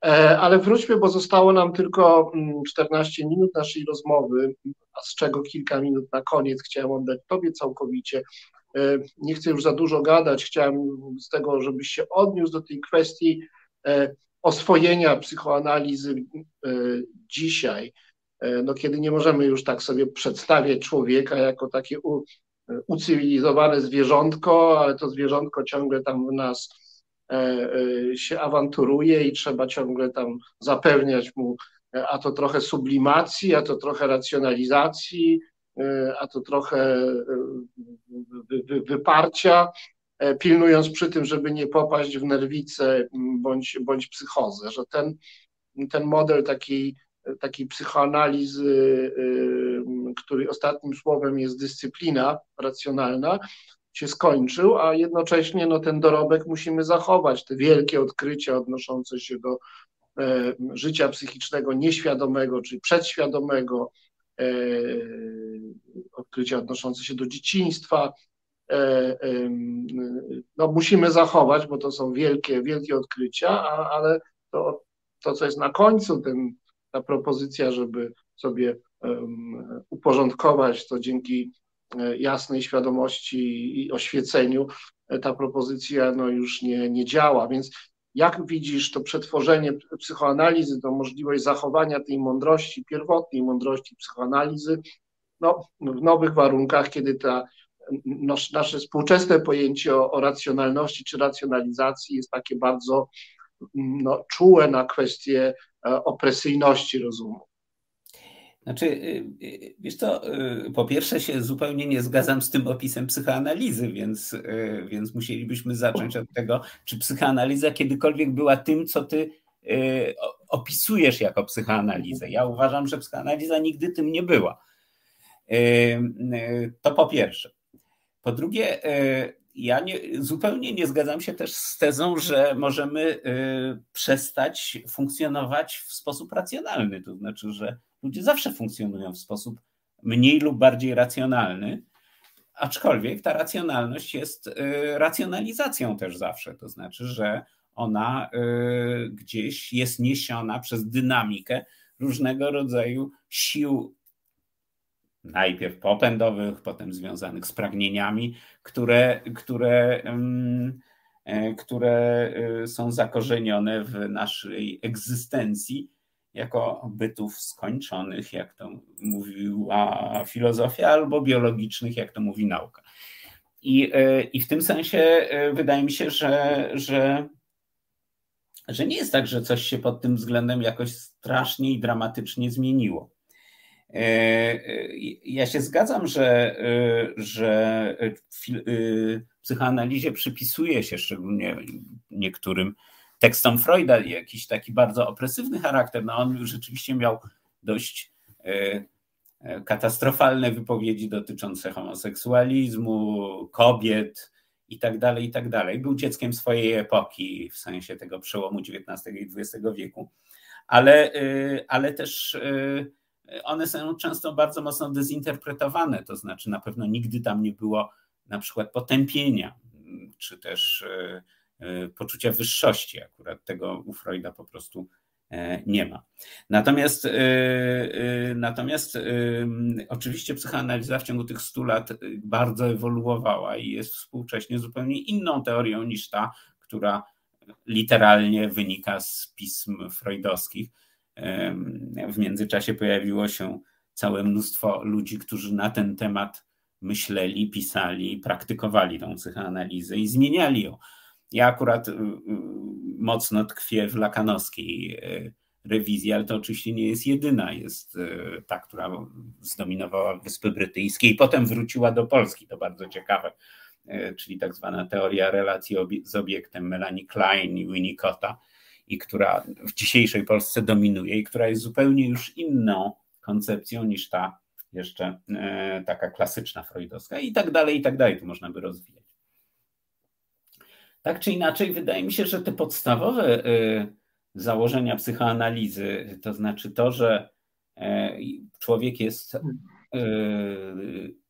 E, ale wróćmy, bo zostało nam tylko 14 mm, minut naszej rozmowy, z czego kilka minut na koniec chciałem oddać Tobie całkowicie. E, nie chcę już za dużo gadać, chciałem z tego, żebyś się odniósł do tej kwestii e, oswojenia psychoanalizy dzisiaj, no kiedy nie możemy już tak sobie przedstawiać człowieka jako takie ucywilizowane zwierzątko, ale to zwierzątko ciągle tam w nas się awanturuje i trzeba ciągle tam zapewniać mu e, a to trochę sublimacji, a to trochę racjonalizacji, a to trochę wyparcia, pilnując przy tym, żeby nie popaść w nerwicę bądź, bądź psychozę, że ten, ten model takiej, takiej psychoanalizy, który ostatnim słowem jest dyscyplina racjonalna, się skończył, a jednocześnie no, ten dorobek musimy zachować, te wielkie odkrycia odnoszące się do e, życia psychicznego nieświadomego czy przedświadomego, e, odkrycia odnoszące się do dzieciństwa. E, no, musimy zachować, bo to są wielkie, wielkie odkrycia, a, ale to, to, co jest na końcu, ten, ta propozycja, żeby sobie um, uporządkować to dzięki E, jasnej świadomości i oświeceniu e, ta propozycja no, już nie, nie działa. Więc jak widzisz to przetworzenie psychoanalizy, to możliwość zachowania tej mądrości, pierwotnej mądrości psychoanalizy, no, w nowych warunkach, kiedy ta, no, nasze współczesne pojęcie o, o, racjonalności czy racjonalizacji jest takie bardzo no, czułe na kwestię e, opresyjności rozumu. Znaczy, y, y, wiesz co, y, po pierwsze się zupełnie nie zgadzam z tym opisem psychoanalizy, więc, więc musielibyśmy zacząć od tego, czy psychoanaliza kiedykolwiek była tym, co ty opisujesz jako psychoanalizę. Ja uważam, że psychoanaliza nigdy tym nie była. To po pierwsze. Po drugie, ja nie, zupełnie nie zgadzam się też z tezą, że możemy przestać funkcjonować w sposób racjonalny. To znaczy, że ludzie zawsze funkcjonują w sposób mniej lub bardziej racjonalny, aczkolwiek ta racjonalność jest y, racjonalizacją też zawsze. To znaczy, że ona y, gdzieś jest niesiona przez dynamikę różnego rodzaju sił, najpierw popędowych, potem związanych z pragnieniami, które, które, y, które są zakorzenione w naszej egzystencji jako bytów skończonych, jak to mówiła filozofia, albo biologicznych, jak to mówi nauka. I, e, i w tym sensie e, wydaje mi się, że, że, że nie jest tak, że coś się pod tym względem jakoś strasznie i dramatycznie zmieniło. E, ja się zgadzam, że, że psychoanalizie przypisuje się szczególnie niektórym tekstom Freuda jakiś taki bardzo opresywny charakter. No on rzeczywiście miał dość e, e, katastrofalne wypowiedzi dotyczące homoseksualizmu, kobiet i tak dalej, i tak dalej. Był dzieckiem swojej epoki, w sensie tego przełomu XIX i XX wieku, ale, e, ale też one są często bardzo mocno dezinterpretowane, to znaczy na pewno nigdy tam nie było na przykład potępienia, czy też poczucia wyższości. Akurat tego u Freuda po prostu e, nie ma. Natomiast, e, natomiast oczywiście psychoanaliza w ciągu tych 100 lat bardzo ewoluowała i jest współcześnie zupełnie inną teorią niż ta, która literalnie wynika z pism freudowskich. W międzyczasie pojawiło się całe mnóstwo ludzi, którzy na ten temat myśleli, pisali, praktykowali tą psychoanalizę i zmieniali ją. Ja akurat y, y, mocno tkwię w lakanowskiej y, rewizji, ale to oczywiście nie jest jedyna. Jest ta, która zdominowała Wyspy Brytyjskie i potem wróciła do Polski. To bardzo ciekawe, czyli tak zwana teoria relacji z obiektem Melanie Klein i Winnicotta i która w dzisiejszej Polsce dominuje i która jest zupełnie już inną koncepcją niż ta jeszcze taka klasyczna freudowska i tak dalej, i tak dalej. Tu można by rozwijać. Tak czy inaczej, wydaje mi się, że te podstawowe y, założenia psychoanalizy, to znaczy to, że e, człowiek jest e,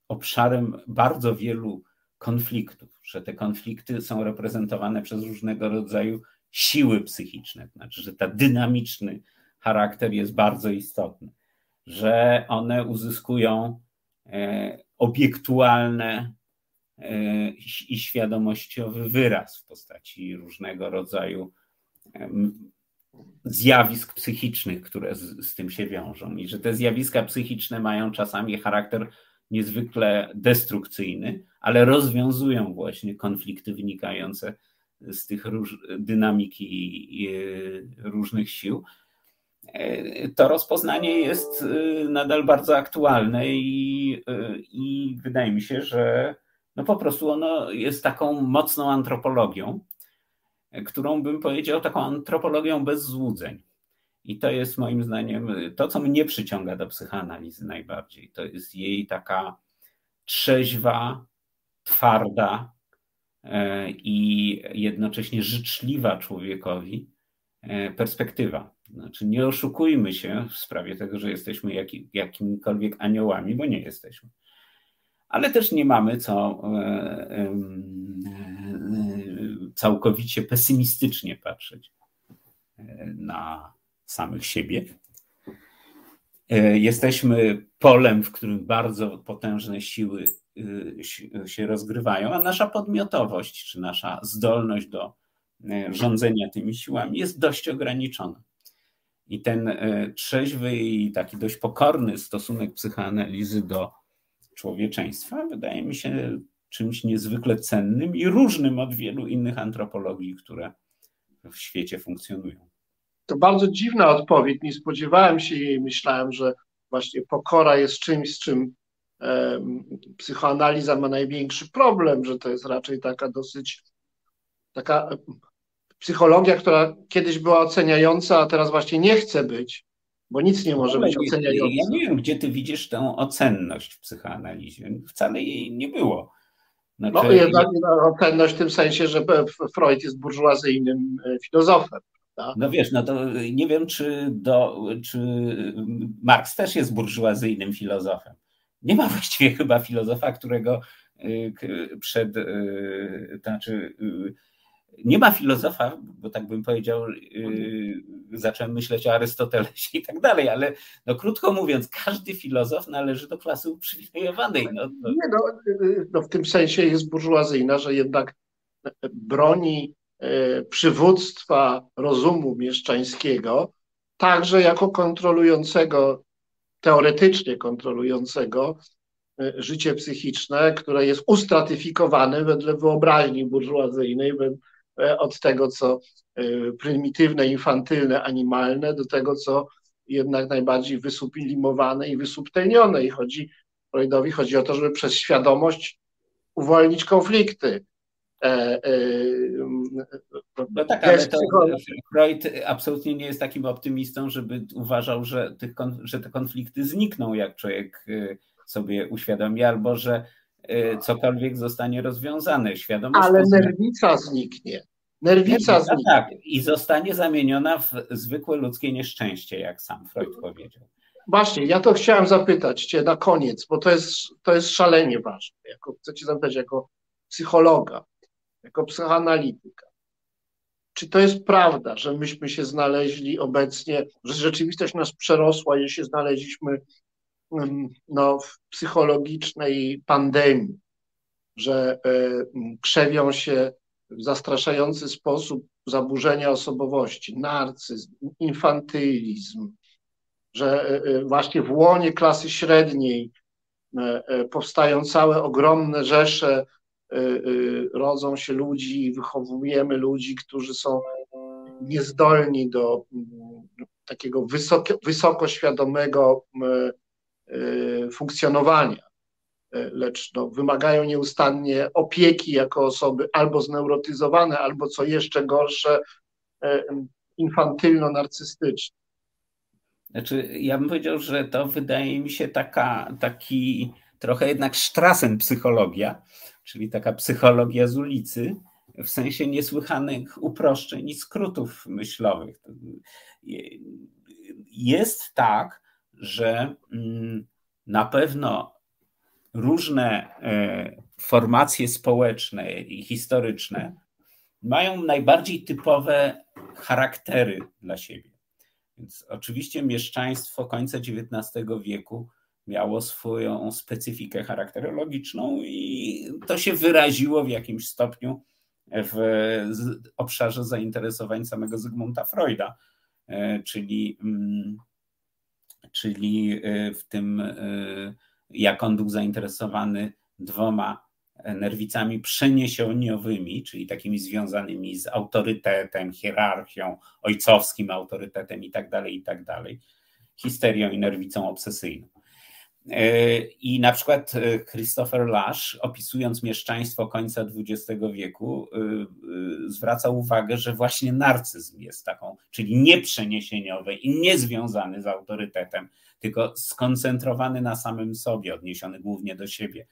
obszarem bardzo wielu konfliktów, że te konflikty są reprezentowane przez różnego rodzaju siły psychiczne, znaczy, że ten dynamiczny charakter jest bardzo istotny, że one uzyskują e, obiektualne i świadomościowy wyraz w postaci różnego rodzaju zjawisk psychicznych, które z, z, tym się wiążą, i że te zjawiska psychiczne mają czasami charakter niezwykle destrukcyjny, ale rozwiązują właśnie konflikty wynikające z tych róż, dynamiki różnych sił. E, to rozpoznanie jest nadal bardzo aktualne i, i wydaje mi się, że no po prostu ono jest taką mocną antropologią, którą bym powiedział taką antropologią bez złudzeń. I to jest moim zdaniem to, co mnie przyciąga do psychoanalizy najbardziej. To jest jej taka trzeźwa, twarda e, i jednocześnie życzliwa człowiekowi e, perspektywa. Znaczy, nie oszukujmy się w sprawie tego, że jesteśmy jakimikolwiek aniołami, bo nie jesteśmy ale też nie mamy co e, e, całkowicie pesymistycznie patrzeć e, na samych siebie. Jesteśmy polem, w którym bardzo potężne siły się rozgrywają, a nasza podmiotowość czy nasza zdolność do rządzenia tymi siłami jest dość ograniczona. I ten trzeźwy i taki dość pokorny stosunek psychoanalizy do człowieczeństwa wydaje mi się czymś niezwykle cennym i różnym od wielu innych antropologii, które w świecie funkcjonują. To bardzo dziwna odpowiedź. Nie spodziewałem się jej. Myślałem, że właśnie pokora jest czymś, z czym psychoanaliza ma największy problem, że to jest raczej taka dosyć taka psychologia, która kiedyś była oceniająca, a teraz właśnie nie chce być bo nic nie może być oceniające. Ja nie wiem, gdzie ty widzisz tę ocenność w psychoanalizie. Wcale jej nie było. Znaczy, no jednak ocenność w tym sensie, że Freud jest burżuazyjnym e, filozofem. Prawda? No wiesz, no to nie wiem, czy, do, czy Marx też jest burżuazyjnym filozofem. Nie ma właściwie chyba filozofa, którego e, przed, e, to znaczy nie ma filozofa, bo tak bym powiedział, yy, zacząłem myśleć o Arystotelesie i tak dalej, ale no, krótko mówiąc, każdy filozof należy do klasy uprzywilejowanej. No, to... Nie, no, no, w tym sensie jest burżuazyjna, że jednak broni e, przywództwa rozumu mieszczańskiego, także jako kontrolującego, teoretycznie kontrolującego e, życie psychiczne, które jest ustratyfikowane wedle wyobraźni burżuazyjnej, od tego, co e, prymitywne, infantylne, animalne, do tego, co jednak najbardziej wysublimowane i wysubtelnione. I chodzi, Freudowi chodzi o to, żeby przez świadomość uwolnić konflikty. E, no tak, ale to Freud absolutnie nie jest takim optymistą, żeby uważał, że, tych, że te konflikty znikną, jak człowiek sobie uświadomi, albo że cokolwiek zostanie rozwiązane. Świadomość Ale nerwica zniknie. Nerwica, zniknie. Tak, i zostanie zamieniona w zwykłe ludzkie nieszczęście, jak sam Freud powiedział. Właśnie, ja to chciałem zapytać Cię na koniec, bo to jest, to jest szalenie ważne. Jako, chcę Cię zapytać jako psychologa, jako psychoanalityka. Czy to jest prawda, że myśmy się znaleźli obecnie, że rzeczywistość nas przerosła i się znaleźliśmy no, psychologicznej pandemii, że e, krzewią się w zastraszający sposób zaburzenia osobowości, narcyzm, infantylizm, że e, e, właśnie w łonie klasy średniej powstają całe ogromne rzesze, rodzą się ludzi, wychowujemy ludzi, którzy są niezdolni do takiego wysoko, funkcjonowania, y, lecz no, wymagają nieustannie opieki jako osoby albo zneurotyzowane, albo co jeszcze gorsze, y, infantylno-narcystyczne. Znaczy, ja bym powiedział, że to wydaje mi się taka, taki trochę jednak sztrasen psychologia, czyli taka psychologia z ulicy, w sensie niesłychanych uproszczeń i skrótów myślowych. Jest tak, że mm, na pewno różne e, formacje społeczne i historyczne mają najbardziej typowe charaktery dla siebie. Więc oczywiście mieszczaństwo końca XIX wieku miało swoją specyfikę charakterologiczną i to się wyraziło w jakimś stopniu w obszarze zainteresowań samego Zygmunta Freuda, e, czyli, mm, czyli e, w tym, e, jak on był zainteresowany dwoma nerwicami przeniesieniowymi, czyli takimi związanymi z autorytetem, hierarchią, ojcowskim autorytetem i tak dalej, i tak dalej, histerią i nerwicą obsesyjną. E, I na przykład e, Christopher Lasch, opisując mieszczaństwo końca XX wieku, e, zwraca uwagę, że właśnie narcyzm jest taką, czyli nieprzeniesieniowy i niezwiązany z autorytetem, tylko skoncentrowany na samym sobie, odniesiony głównie do siebie.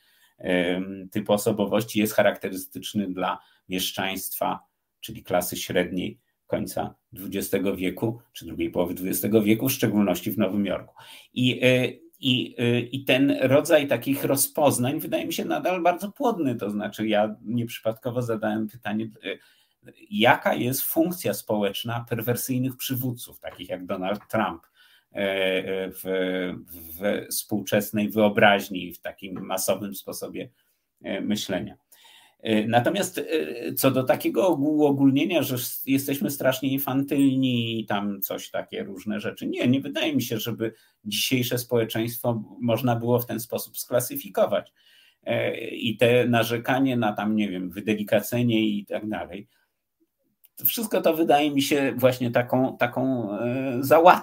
Typ osobowości jest charakterystyczny dla mieszczaństwa, czyli klasy średniej końca XX wieku, czy drugiej połowy XX wieku, w szczególności w Nowym Jorku. I i, y, I ten rodzaj takich rozpoznań wydaje mi się nadal bardzo płodny. To znaczy, ja nieprzypadkowo zadałem pytanie, y, jaka jest funkcja społeczna perwersyjnych przywódców, takich jak Donald Trump e, w, w współczesnej wyobraźni, w takim masowym sposobie myślenia. E, natomiast e, co do takiego uogólnienia, że jesteśmy strasznie infantylni i tam coś takie różne rzeczy, nie, nie wydaje mi się, żeby dzisiejsze społeczeństwo można było w ten sposób sklasyfikować. E, I te narzekanie na tam, nie wiem, wydelikacenie i tak dalej, wszystko to wydaje mi się właśnie taką, taką za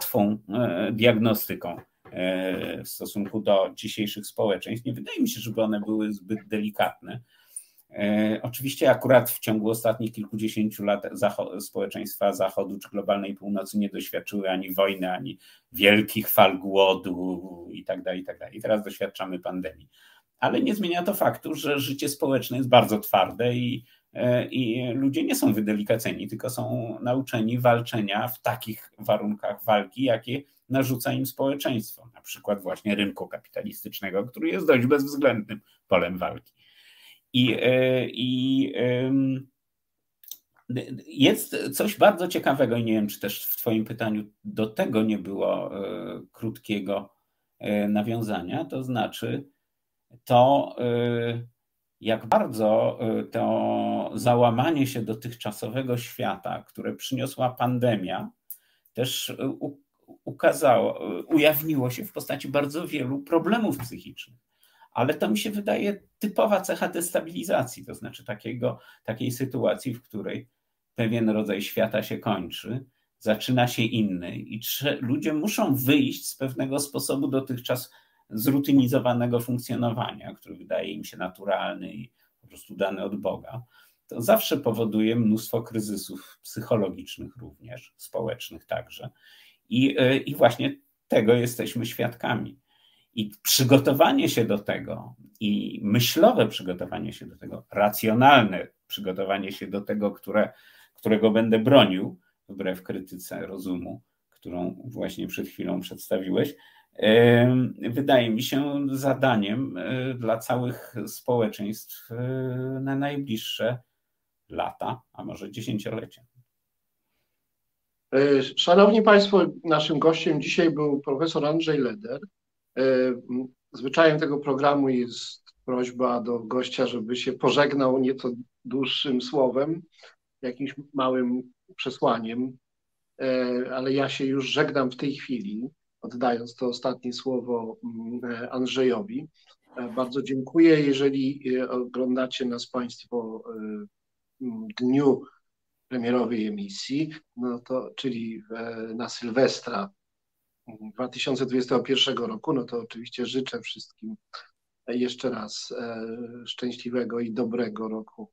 diagnostyką w stosunku do dzisiejszych społeczeństw. Nie wydaje mi się, żeby one były zbyt delikatne. E, oczywiście akurat w ciągu ostatnich kilkudziesięciu lat społeczeństwa Zachodu czy globalnej północy nie doświadczyły ani wojny, ani wielkich fal głodu i tak dalej, i tak dalej. Teraz doświadczamy pandemii. Ale nie zmienia to faktu, że życie społeczne jest bardzo twarde i, e, i ludzie nie są wydelikaceni, tylko są nauczeni walczenia w takich warunkach walki, jakie narzuca im społeczeństwo, na przykład właśnie rynku kapitalistycznego, który jest dość bezwzględnym polem walki. I, e, i jest coś bardzo ciekawego, i nie wiem, czy też w Twoim pytaniu do tego nie było e, krótkiego e, nawiązania, to znaczy to, jak bardzo to załamanie się dotychczasowego świata, które przyniosła pandemia, też ukazało, ujawniło się w postaci bardzo wielu problemów psychicznych ale to mi się wydaje typowa cecha destabilizacji, to znaczy takiego, takiej sytuacji, w której pewien rodzaj świata się kończy, zaczyna się inny i ludzie muszą wyjść z pewnego sposobu dotychczas zrutynizowanego funkcjonowania, który wydaje im się naturalny i po prostu dany od Boga. To zawsze powoduje mnóstwo kryzysów psychologicznych również, społecznych także. I, e, i właśnie tego jesteśmy świadkami. I przygotowanie się do tego, i myślowe przygotowanie się do tego, racjonalne przygotowanie się do tego, które, którego będę bronił, wbrew krytyce rozumu, którą właśnie przed chwilą przedstawiłeś, wydaje mi się zadaniem e, dla całych społeczeństw e, na najbliższe lata, a może dziesięciolecia. E, szanowni Państwo, naszym gościem dzisiaj był profesor Andrzej Leder, zwyczajem tego programu jest prośba do gościa, żeby się pożegnał nieco dłuższym słowem, jakimś małym przesłaniem, e, ale ja się już żegnam w tej chwili, oddając to ostatnie słowo Andrzejowi. E, bardzo dziękuję. Jeżeli oglądacie nas Państwo w dniu premierowej emisji, no to, czyli na Sylwestra 2021 roku, no to oczywiście życzę wszystkim jeszcze raz e, szczęśliwego i dobrego roku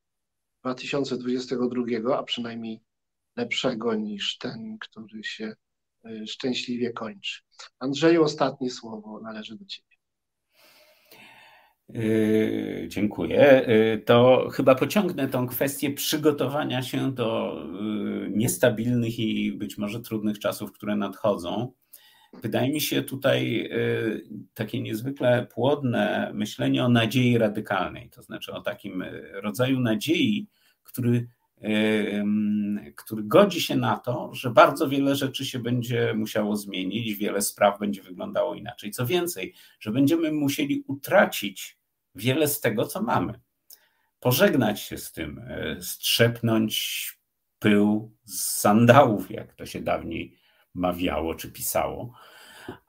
2022, a przynajmniej lepszego niż ten, który się e, szczęśliwie kończy. Andrzeju, ostatnie słowo należy do Ciebie. Yy, dziękuję. To chyba pociągnę tą kwestię przygotowania się do niestabilnych i być może trudnych czasów, które nadchodzą. Wydaje mi się tutaj takie niezwykle płodne myślenie o nadziei radykalnej, to znaczy o takim rodzaju nadziei, który, który godzi się na to, że bardzo wiele rzeczy się będzie musiało zmienić, wiele spraw będzie wyglądało inaczej. Co więcej, że będziemy musieli utracić wiele z tego, co mamy. Pożegnać się z tym, strzepnąć pył z sandałów, jak to się dawniej mawiało czy pisało,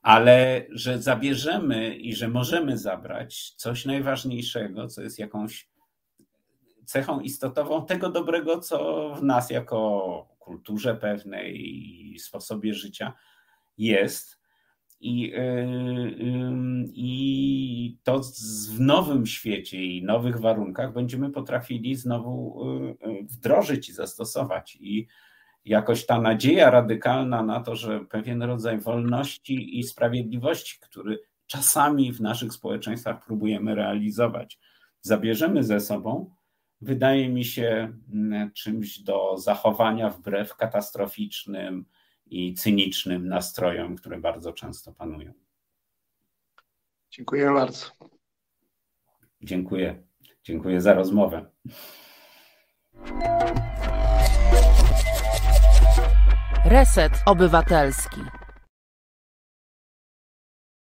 ale że zabierzemy i że możemy zabrać coś najważniejszego, co jest jakąś cechą istotową tego dobrego, co w nas jako kulturze pewnej i sposobie życia jest, i, y, I to w nowym świecie i nowych warunkach będziemy potrafili znowu y, y, wdrożyć i zastosować. I jakoś ta nadzieja radykalna na to, że pewien rodzaj wolności i sprawiedliwości, który czasami w naszych społeczeństwach próbujemy realizować, zabierzemy ze sobą, wydaje mi się mm, czymś do zachowania wbrew katastroficznym, i cynicznym nastrojom, które bardzo często panują. Dziękuję bardzo. Dziękuję. Dziękuję za rozmowę. Reset Obywatelski.